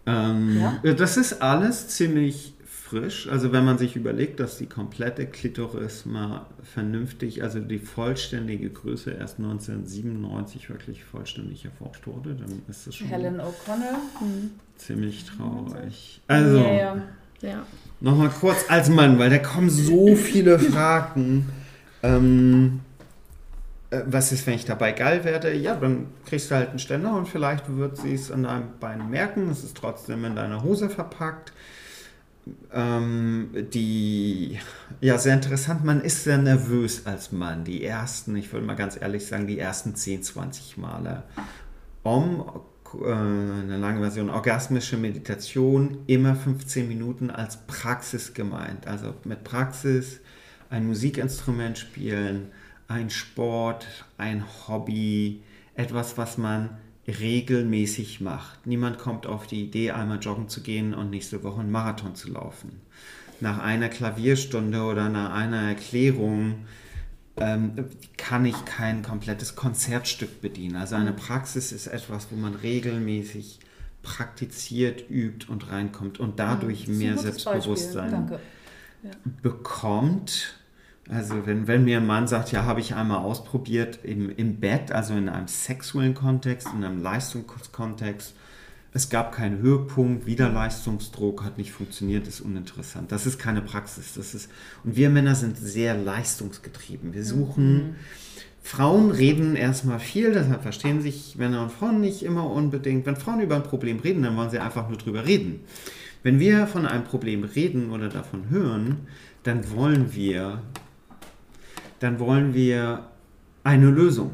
Ähm, ja? Das ist alles ziemlich frisch. Also wenn man sich überlegt, dass die komplette Klitoris mal vernünftig, also die vollständige Größe erst 1997 wirklich vollständig erforscht wurde, dann ist das schon Helen O'Connell. Hm. ziemlich traurig. Also ja, ja. ja. nochmal kurz als Mann, weil da kommen so viele Fragen. Ähm, äh, was ist, wenn ich dabei geil werde? Ja, dann kriegst du halt einen Ständer und vielleicht wird sie es an deinem Bein merken. Es ist trotzdem in deiner Hose verpackt. Ähm, die, ja, sehr interessant. Man ist sehr nervös als Mann. Die ersten, ich würde mal ganz ehrlich sagen, die ersten 10, 20 Male. Um äh, eine lange Version, orgasmische Meditation, immer 15 Minuten als Praxis gemeint. Also mit Praxis ein Musikinstrument spielen, ein Sport, ein Hobby, etwas, was man regelmäßig macht. Niemand kommt auf die Idee, einmal joggen zu gehen und nächste Woche einen Marathon zu laufen. Nach einer Klavierstunde oder nach einer Erklärung ähm, kann ich kein komplettes Konzertstück bedienen. Also eine Praxis ist etwas, wo man regelmäßig praktiziert, übt und reinkommt und dadurch mehr Selbstbewusstsein bekommt. Also wenn, wenn mir ein Mann sagt, ja, habe ich einmal ausprobiert im, im Bett, also in einem sexuellen Kontext, in einem Leistungskontext, es gab keinen Höhepunkt, wieder Leistungsdruck, hat nicht funktioniert, ist uninteressant. Das ist keine Praxis. Das ist, und wir Männer sind sehr leistungsgetrieben. Wir suchen, mhm. Frauen reden erstmal viel, deshalb verstehen sich Männer und Frauen nicht immer unbedingt. Wenn Frauen über ein Problem reden, dann wollen sie einfach nur drüber reden. Wenn wir von einem Problem reden oder davon hören, dann wollen wir, dann wollen wir eine Lösung.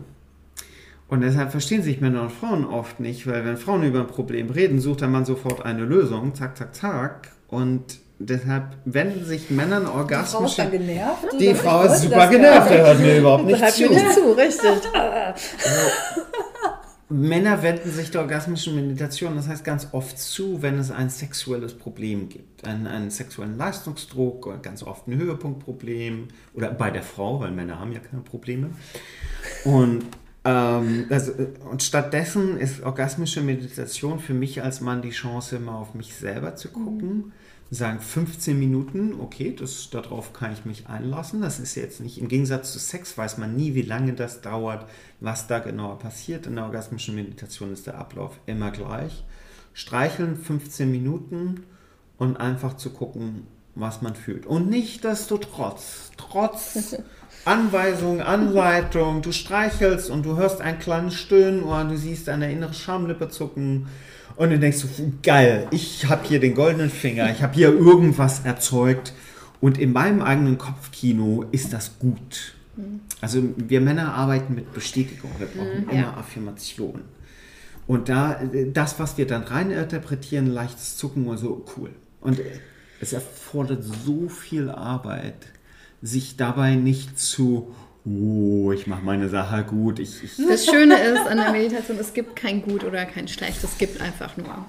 Und deshalb verstehen sich Männer und Frauen oft nicht, weil wenn Frauen über ein Problem reden, sucht der Mann sofort eine Lösung, zack, zack, zack. Und deshalb wenden sich Männern orgasmische... Die Frau ist genervt? Die Frau ist super genervt, der hört mir überhaupt nicht hört zu. mir nicht zu, richtig. Männer wenden sich der orgasmischen Meditation, das heißt ganz oft zu, wenn es ein sexuelles Problem gibt. Einen, einen sexuellen Leistungsdruck oder ganz oft ein Höhepunktproblem. Oder bei der Frau, weil Männer haben ja keine Probleme. Und ähm, also, und stattdessen ist orgasmische Meditation für mich als Mann die Chance, mal auf mich selber zu gucken. Sagen 15 Minuten, okay, das, darauf kann ich mich einlassen. Das ist jetzt nicht, im Gegensatz zu Sex weiß man nie, wie lange das dauert, was da genauer passiert. In der orgasmischen Meditation ist der Ablauf immer gleich. Streicheln 15 Minuten und einfach zu gucken, was man fühlt. Und nicht, dass du trotz, trotz Anweisung, Anleitung, du streichelst und du hörst ein kleines Stöhnen oder du siehst eine innere Schamlippe zucken und du denkst, geil, ich habe hier den goldenen Finger, ich habe hier irgendwas erzeugt und in meinem eigenen Kopfkino ist das gut. Also wir Männer arbeiten mit Bestätigung, wir brauchen mhm, immer ja. Affirmation. Und da, das, was wir dann rein interpretieren, leichtes Zucken oder so, cool. Und es erfordert so viel Arbeit, sich dabei nicht zu, oh, ich mache meine Sache gut. Ich, ich das Schöne ist an der Meditation, es gibt kein gut oder kein schlecht, es gibt einfach nur.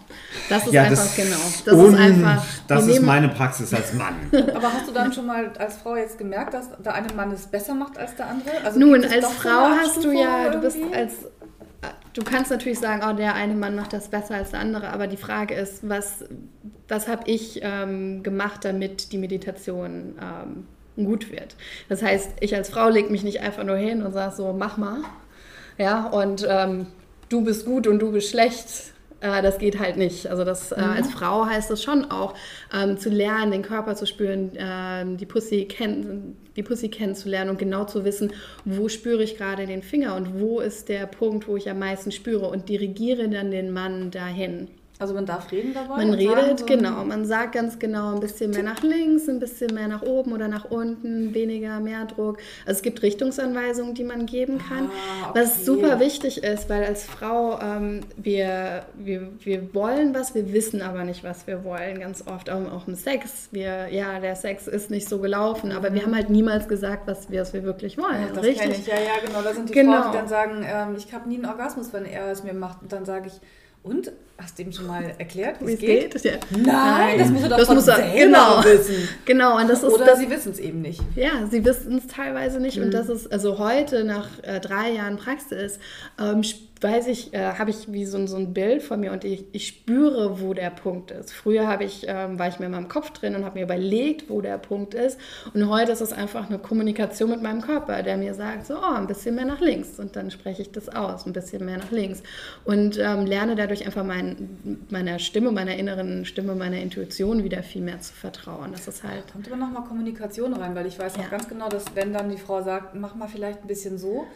Das ist ja, einfach das genau. Das ist einfach. Das ist meine Praxis als Mann. Aber hast du dann schon mal als Frau jetzt gemerkt, dass der eine Mann es besser macht als der andere? Also Nun, als Frau hast du ja, du bist als Du kannst natürlich sagen, oh, der eine Mann macht das besser als der andere, aber die Frage ist, was, was habe ich ähm, gemacht, damit die Meditation ähm, gut wird. Das heißt, ich als Frau lege mich nicht einfach nur hin und sage so, mach mal. Ja, und ähm, du bist gut und du bist schlecht. Äh, das geht halt nicht. Also das, äh, mhm. als Frau heißt das schon auch, ähm, zu lernen, den Körper zu spüren, äh, die, Pussy kenn die Pussy kennenzulernen und genau zu wissen, wo spüre ich gerade den Finger und wo ist der Punkt, wo ich am meisten spüre und dirigiere dann den Mann dahin. Also man darf reden dabei? Man redet, so genau. Man sagt ganz genau ein bisschen mehr nach links, ein bisschen mehr nach oben oder nach unten, weniger, mehr Druck. Also es gibt Richtungsanweisungen, die man geben kann. Ah, okay. Was super wichtig ist, weil als Frau ähm, wir, wir, wir wollen was, wir wissen aber nicht, was wir wollen. Ganz oft auch, auch im Sex. Wir, ja, der Sex ist nicht so gelaufen, aber mhm. wir haben halt niemals gesagt, was wir, was wir wirklich wollen. Ja, das Richtig? Ich. Ja, ja, genau. Da sind die genau. Frauen, die dann sagen, ähm, ich habe nie einen Orgasmus, wenn er es mir macht. Und dann sage ich, und? Hast du ihm schon mal erklärt, wie es geht? geht? Ja. Nein, das muss er doch das muss er, selber genau. wissen. Genau, und das ist Oder das, sie wissen es eben nicht. Ja, sie wissen es teilweise nicht. Mhm. Und das ist, also heute nach äh, drei Jahren Praxis, ähm, weiß ich, äh, habe ich wie so, so ein Bild von mir und ich, ich spüre, wo der Punkt ist. Früher habe ich, ähm, war ich mir in meinem Kopf drin und habe mir überlegt, wo der Punkt ist. Und heute ist es einfach eine Kommunikation mit meinem Körper, der mir sagt, so, oh, ein bisschen mehr nach links. Und dann spreche ich das aus, ein bisschen mehr nach links. Und ähm, lerne dadurch einfach mein, meiner Stimme, meiner inneren Stimme, meiner Intuition wieder viel mehr zu vertrauen. Das ist halt. Kommt aber nochmal Kommunikation rein, weil ich weiß ja. auch ganz genau, dass wenn dann die Frau sagt, mach mal vielleicht ein bisschen so,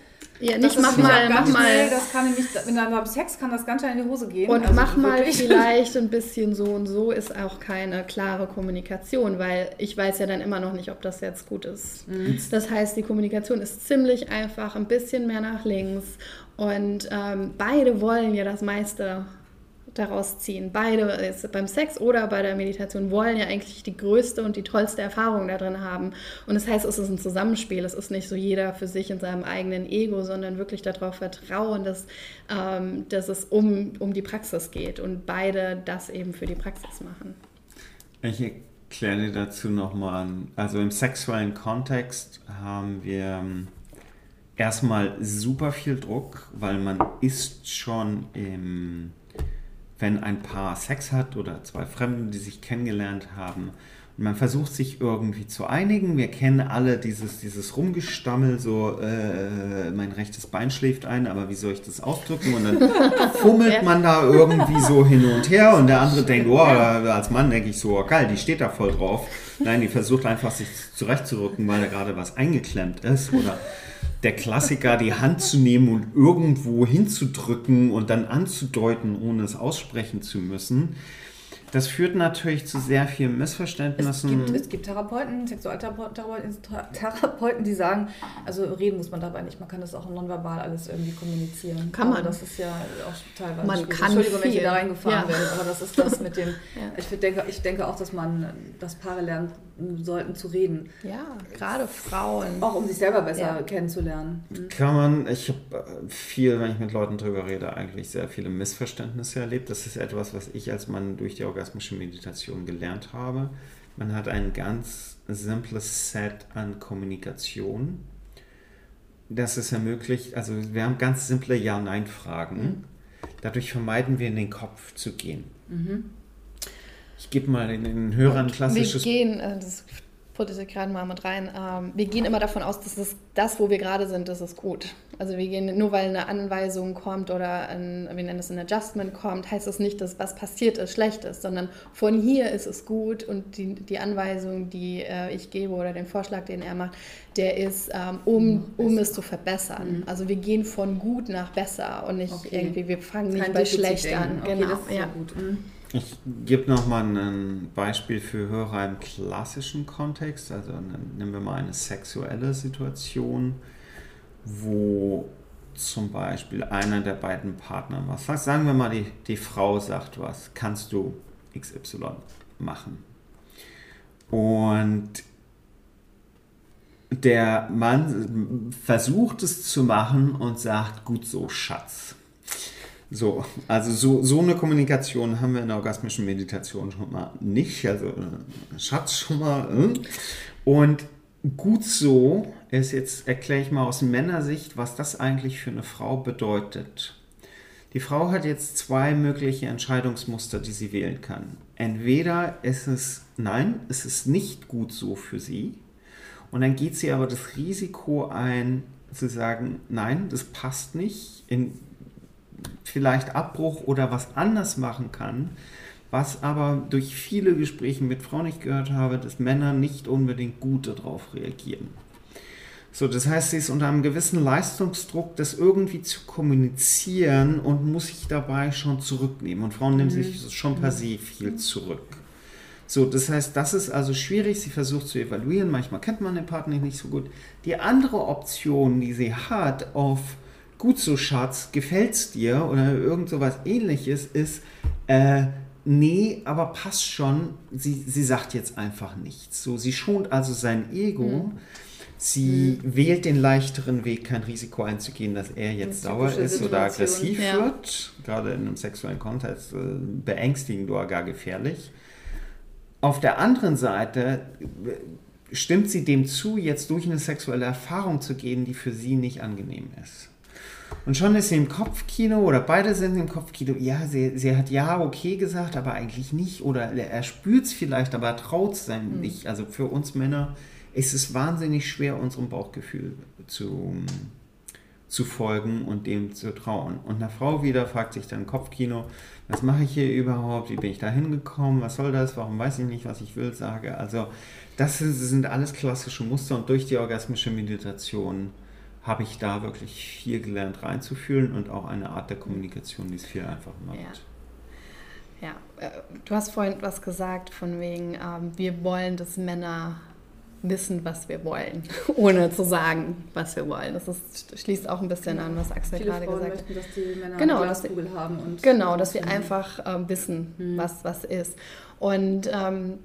ja, nicht mach mal, mach mal. Schnell, das kann nämlich, wenn dann beim Sex kann das ganz schnell in die Hose gehen. Und also mach mal vielleicht ein bisschen so und so ist auch keine klare Kommunikation, weil ich weiß ja dann immer noch nicht, ob das jetzt gut ist. Mhm. Das heißt, die Kommunikation ist ziemlich einfach, ein bisschen mehr nach links und ähm, beide wollen ja das meiste daraus ziehen. Beide, beim Sex oder bei der Meditation, wollen ja eigentlich die größte und die tollste Erfahrung da drin haben. Und das heißt, es ist ein Zusammenspiel. Es ist nicht so jeder für sich in seinem eigenen Ego, sondern wirklich darauf vertrauen, dass, ähm, dass es um, um die Praxis geht und beide das eben für die Praxis machen. Ich erkläre dir dazu nochmal. Also im sexuellen Kontext haben wir ähm, erstmal super viel Druck, weil man ist schon im wenn ein Paar Sex hat oder zwei Fremde, die sich kennengelernt haben. Und man versucht sich irgendwie zu einigen. Wir kennen alle dieses, dieses Rumgestammel, so äh, mein rechtes Bein schläft ein, aber wie soll ich das ausdrücken? Und dann fummelt man da irgendwie so hin und her und der andere denkt, oh, als Mann denke ich so, oh, geil, die steht da voll drauf. Nein, die versucht einfach sich zurechtzurücken, weil da gerade was eingeklemmt ist oder der Klassiker, die Hand zu nehmen und irgendwo hinzudrücken und dann anzudeuten, ohne es aussprechen zu müssen. Das führt natürlich zu sehr vielen Missverständnissen. Es gibt, es gibt Therapeuten, Sexualtherapeuten, Therapeuten, die sagen, also reden muss man dabei nicht, man kann das auch nonverbal alles irgendwie kommunizieren. Kann man. Aber das ist ja auch teilweise man schwierig. Kann Entschuldigung, viel. wenn ich da reingefahren ja. werde, aber das ist das mit dem, ja. ich, denke, ich denke auch, dass man, dass Paare lernen sollten zu reden. Ja, gerade Frauen. Auch um sich selber besser ja. kennenzulernen. Mhm. Kann man, ich habe äh, viel, wenn ich mit Leuten drüber rede, eigentlich sehr viele Missverständnisse erlebt. Das ist etwas, was ich als Mann durch die orgasmische Meditation gelernt habe. Man hat ein ganz simples Set an Kommunikation. Das es ermöglicht, also wir haben ganz simple Ja-Nein-Fragen. Mhm. Dadurch vermeiden wir in den Kopf zu gehen. Mhm. Ich gebe mal in den Hörern klassisches. Wir gehen, äh, das putte ich gerade mal mit rein, ähm, wir gehen immer davon aus, dass das, das, wo wir gerade sind, das ist gut. Also wir gehen, nur weil eine Anweisung kommt oder ein, wir nennen es ein Adjustment kommt, heißt das nicht, dass was passiert ist, schlecht ist, sondern von hier ist es gut und die, die Anweisung, die äh, ich gebe oder den Vorschlag, den er macht, der ist, ähm, um, mhm. um es zu verbessern. Mhm. Also wir gehen von gut nach besser und nicht okay. irgendwie, wir fangen Kein nicht bei schlecht an. Okay, genau. das ist ja gut. Mhm. Ich gebe nochmal ein Beispiel für Hörer im klassischen Kontext. Also nehmen wir mal eine sexuelle Situation, wo zum Beispiel einer der beiden Partner was sagt. Sagen wir mal, die, die Frau sagt was, kannst du XY machen. Und der Mann versucht es zu machen und sagt, gut so, Schatz. So, also so, so eine Kommunikation haben wir in der orgasmischen Meditation schon mal nicht. Also äh, Schatz schon mal. Äh. Und gut so ist jetzt, erkläre ich mal aus Männersicht, was das eigentlich für eine Frau bedeutet. Die Frau hat jetzt zwei mögliche Entscheidungsmuster, die sie wählen kann. Entweder ist es, nein, es ist nicht gut so für sie. Und dann geht sie aber das Risiko ein, zu sagen, nein, das passt nicht. In vielleicht Abbruch oder was anders machen kann, was aber durch viele Gespräche mit Frauen ich gehört habe, dass Männer nicht unbedingt gut darauf reagieren. So, das heißt, sie ist unter einem gewissen Leistungsdruck, das irgendwie zu kommunizieren und muss sich dabei schon zurücknehmen. Und Frauen nehmen mhm. sich schon per se viel zurück. So, das heißt, das ist also schwierig. Sie versucht zu evaluieren. Manchmal kennt man den Partner nicht so gut. Die andere Option, die sie hat, auf gut so Schatz, gefällt's dir oder irgend sowas ähnliches ist, äh, nee, aber passt schon, sie, sie sagt jetzt einfach nichts. So, sie schont also sein Ego. Mhm. Sie mhm. wählt den leichteren Weg, kein Risiko einzugehen, dass er jetzt sauer ist Situation. oder aggressiv ja. wird. Gerade in einem sexuellen Kontext äh, beängstigend oder gar gefährlich. Auf der anderen Seite äh, stimmt sie dem zu, jetzt durch eine sexuelle Erfahrung zu gehen, die für sie nicht angenehm ist. Und schon ist sie im Kopfkino oder beide sind im Kopfkino. Ja, sie, sie hat ja okay gesagt, aber eigentlich nicht. Oder er spürt es vielleicht, aber er traut es mhm. nicht. Also für uns Männer ist es wahnsinnig schwer, unserem Bauchgefühl zu, zu folgen und dem zu trauen. Und eine Frau wieder fragt sich dann Kopfkino, was mache ich hier überhaupt? Wie bin ich da hingekommen? Was soll das? Warum weiß ich nicht, was ich will, sage. Also das sind alles klassische Muster und durch die orgasmische Meditation habe ich da wirklich viel gelernt reinzufühlen und auch eine Art der Kommunikation, die es viel einfacher macht. Ja. ja. Äh, du hast vorhin was gesagt von wegen, ähm, wir wollen, dass Männer wissen, was wir wollen, ohne zu sagen, was wir wollen. Das ist, schließt auch ein bisschen an, was Axel Viele gerade Frauen gesagt hat. dass die Männer genau, eine Glaskugel haben. Und genau, dass wir einfach ähm, wissen, mhm. was was ist. Und ähm,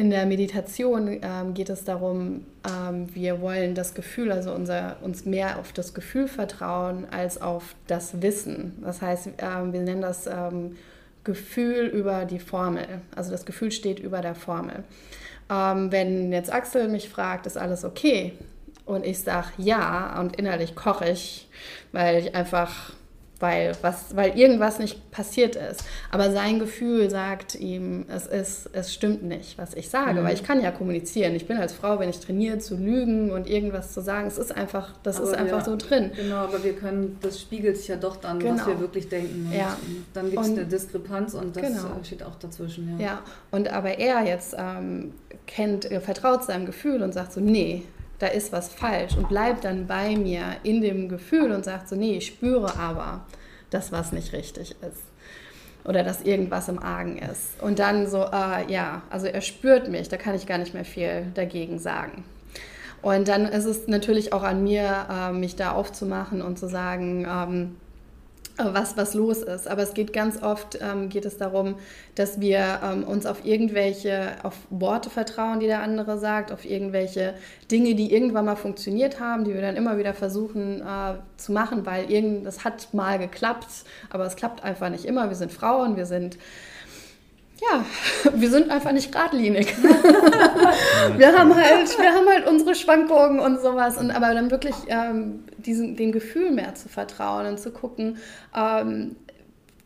in der Meditation ähm, geht es darum, ähm, wir wollen das Gefühl, also unser, uns mehr auf das Gefühl vertrauen als auf das Wissen. Das heißt, ähm, wir nennen das ähm, Gefühl über die Formel. Also das Gefühl steht über der Formel. Ähm, wenn jetzt Axel mich fragt, ist alles okay? Und ich sage ja und innerlich koche ich, weil ich einfach weil, was, weil irgendwas nicht passiert ist. Aber sein Gefühl sagt ihm, es, ist, es stimmt nicht, was ich sage, mhm. weil ich kann ja kommunizieren. Ich bin als Frau, wenn ich trainiere, zu lügen und irgendwas zu sagen, es ist einfach, das aber ist einfach wir, so drin. Genau, aber wir können, das spiegelt sich ja doch dann, genau. was wir wirklich denken. Und ja. dann gibt es eine Diskrepanz und das genau. steht auch dazwischen. Ja, ja. und aber er jetzt ähm, kennt, vertraut seinem Gefühl und sagt so, nee, da ist was falsch und bleibt dann bei mir in dem Gefühl und sagt so, nee, ich spüre aber, dass was nicht richtig ist oder dass irgendwas im Argen ist. Und dann so, äh, ja, also er spürt mich, da kann ich gar nicht mehr viel dagegen sagen. Und dann ist es natürlich auch an mir, äh, mich da aufzumachen und zu sagen, ähm, was, was los ist. Aber es geht ganz oft, ähm, geht es darum, dass wir ähm, uns auf irgendwelche, auf Worte vertrauen, die der andere sagt, auf irgendwelche Dinge, die irgendwann mal funktioniert haben, die wir dann immer wieder versuchen äh, zu machen, weil irgend, das hat mal geklappt, aber es klappt einfach nicht immer. Wir sind Frauen, wir sind ja, wir sind einfach nicht geradlinig. wir, haben halt, wir haben halt unsere Schwankungen und sowas. Und aber dann wirklich ähm, diesen, dem Gefühl mehr zu vertrauen und zu gucken, ähm,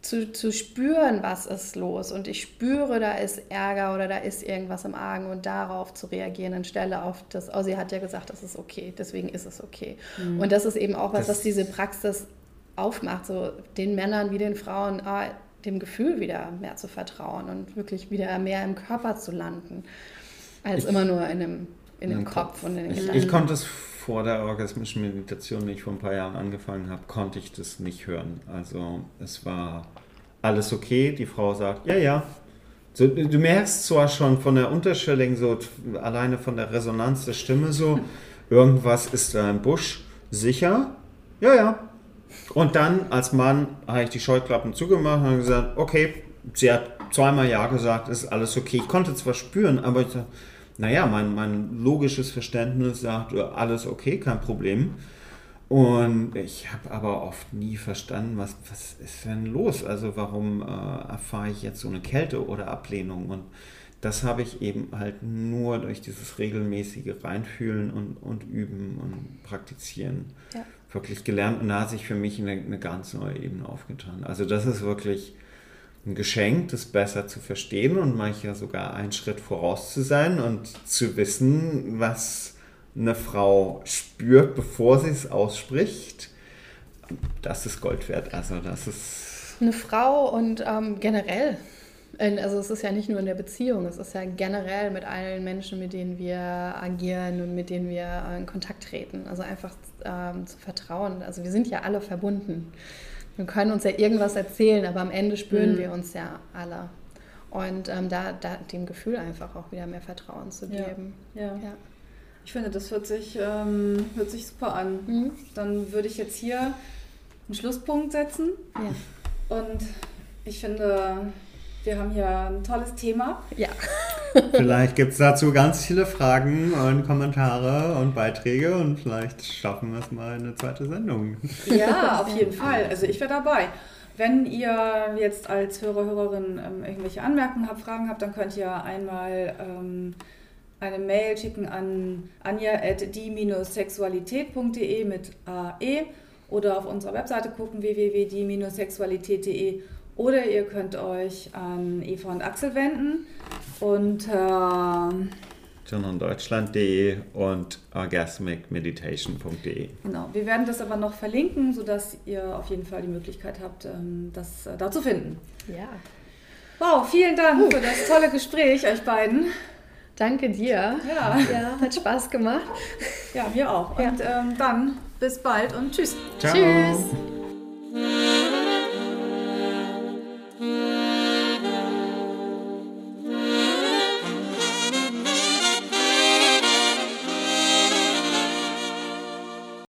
zu, zu spüren, was ist los. Und ich spüre, da ist Ärger oder da ist irgendwas im Argen und darauf zu reagieren, anstelle auf das, oh, sie hat ja gesagt, das ist okay, deswegen ist es okay. Mhm. Und das ist eben auch was, das was diese Praxis aufmacht, so den Männern wie den Frauen, ah, dem Gefühl wieder mehr zu vertrauen und wirklich wieder mehr im Körper zu landen, als ich, immer nur in dem, in dem Kopf. Kopf. und in den ich, ich konnte es vor der orgasmischen Meditation, die ich vor ein paar Jahren angefangen habe, konnte ich das nicht hören. Also es war alles okay. Die Frau sagt, ja, ja. So, du merkst zwar schon von der Unterschwelligen, so alleine von der Resonanz der Stimme so, irgendwas ist da im Busch. Sicher? Ja, ja. Und dann als Mann habe ich die Scheuklappen zugemacht und gesagt, okay, sie hat zweimal Ja gesagt, ist alles okay. Ich konnte zwar spüren, aber ich sage, naja, mein, mein logisches Verständnis sagt, alles okay, kein Problem. Und ich habe aber oft nie verstanden, was, was ist denn los? Also warum äh, erfahre ich jetzt so eine Kälte oder Ablehnung? Und das habe ich eben halt nur durch dieses regelmäßige Reinfühlen und, und Üben und Praktizieren ja. Wirklich gelernt. Und da hat sich für mich eine, eine ganz neue Ebene aufgetan. Also das ist wirklich ein Geschenk, das besser zu verstehen und manchmal sogar einen Schritt voraus zu sein und zu wissen, was eine Frau spürt, bevor sie es ausspricht. Das ist Gold wert. Also das ist eine Frau und ähm, generell also es ist ja nicht nur in der Beziehung, es ist ja generell mit allen Menschen, mit denen wir agieren und mit denen wir in Kontakt treten. Also einfach ähm, zu vertrauen. Also wir sind ja alle verbunden. Wir können uns ja irgendwas erzählen, aber am Ende spüren mhm. wir uns ja alle. Und ähm, da, da dem Gefühl einfach auch wieder mehr Vertrauen zu geben. Ja. ja. ja. Ich finde, das hört sich, ähm, hört sich super an. Mhm. Dann würde ich jetzt hier einen Schlusspunkt setzen. Ja. Und ich finde, wir haben hier ein tolles Thema. Ja. vielleicht gibt es dazu ganz viele Fragen und Kommentare und Beiträge und vielleicht schaffen wir es mal in eine zweite Sendung. Ja, auf jeden Fall. Also ich wäre dabei. Wenn ihr jetzt als Hörer, Hörerin ähm, irgendwelche Anmerkungen habt, Fragen habt, dann könnt ihr einmal ähm, eine Mail schicken an anja.die-sexualität.de mit AE oder auf unserer Webseite gucken, www.die-sexualität.de oder ihr könnt euch an Eva und Axel wenden unter journaldeutschland.de und orgasmicmeditation.de. Genau, wir werden das aber noch verlinken, sodass ihr auf jeden Fall die Möglichkeit habt, ähm, das äh, da zu finden. Ja. Wow, vielen Dank uh. für das tolle Gespräch, euch beiden. Danke dir. Ja. ja hat Spaß gemacht. Ja, mir auch. Und ähm, dann bis bald und tschüss. Ciao. Tschüss.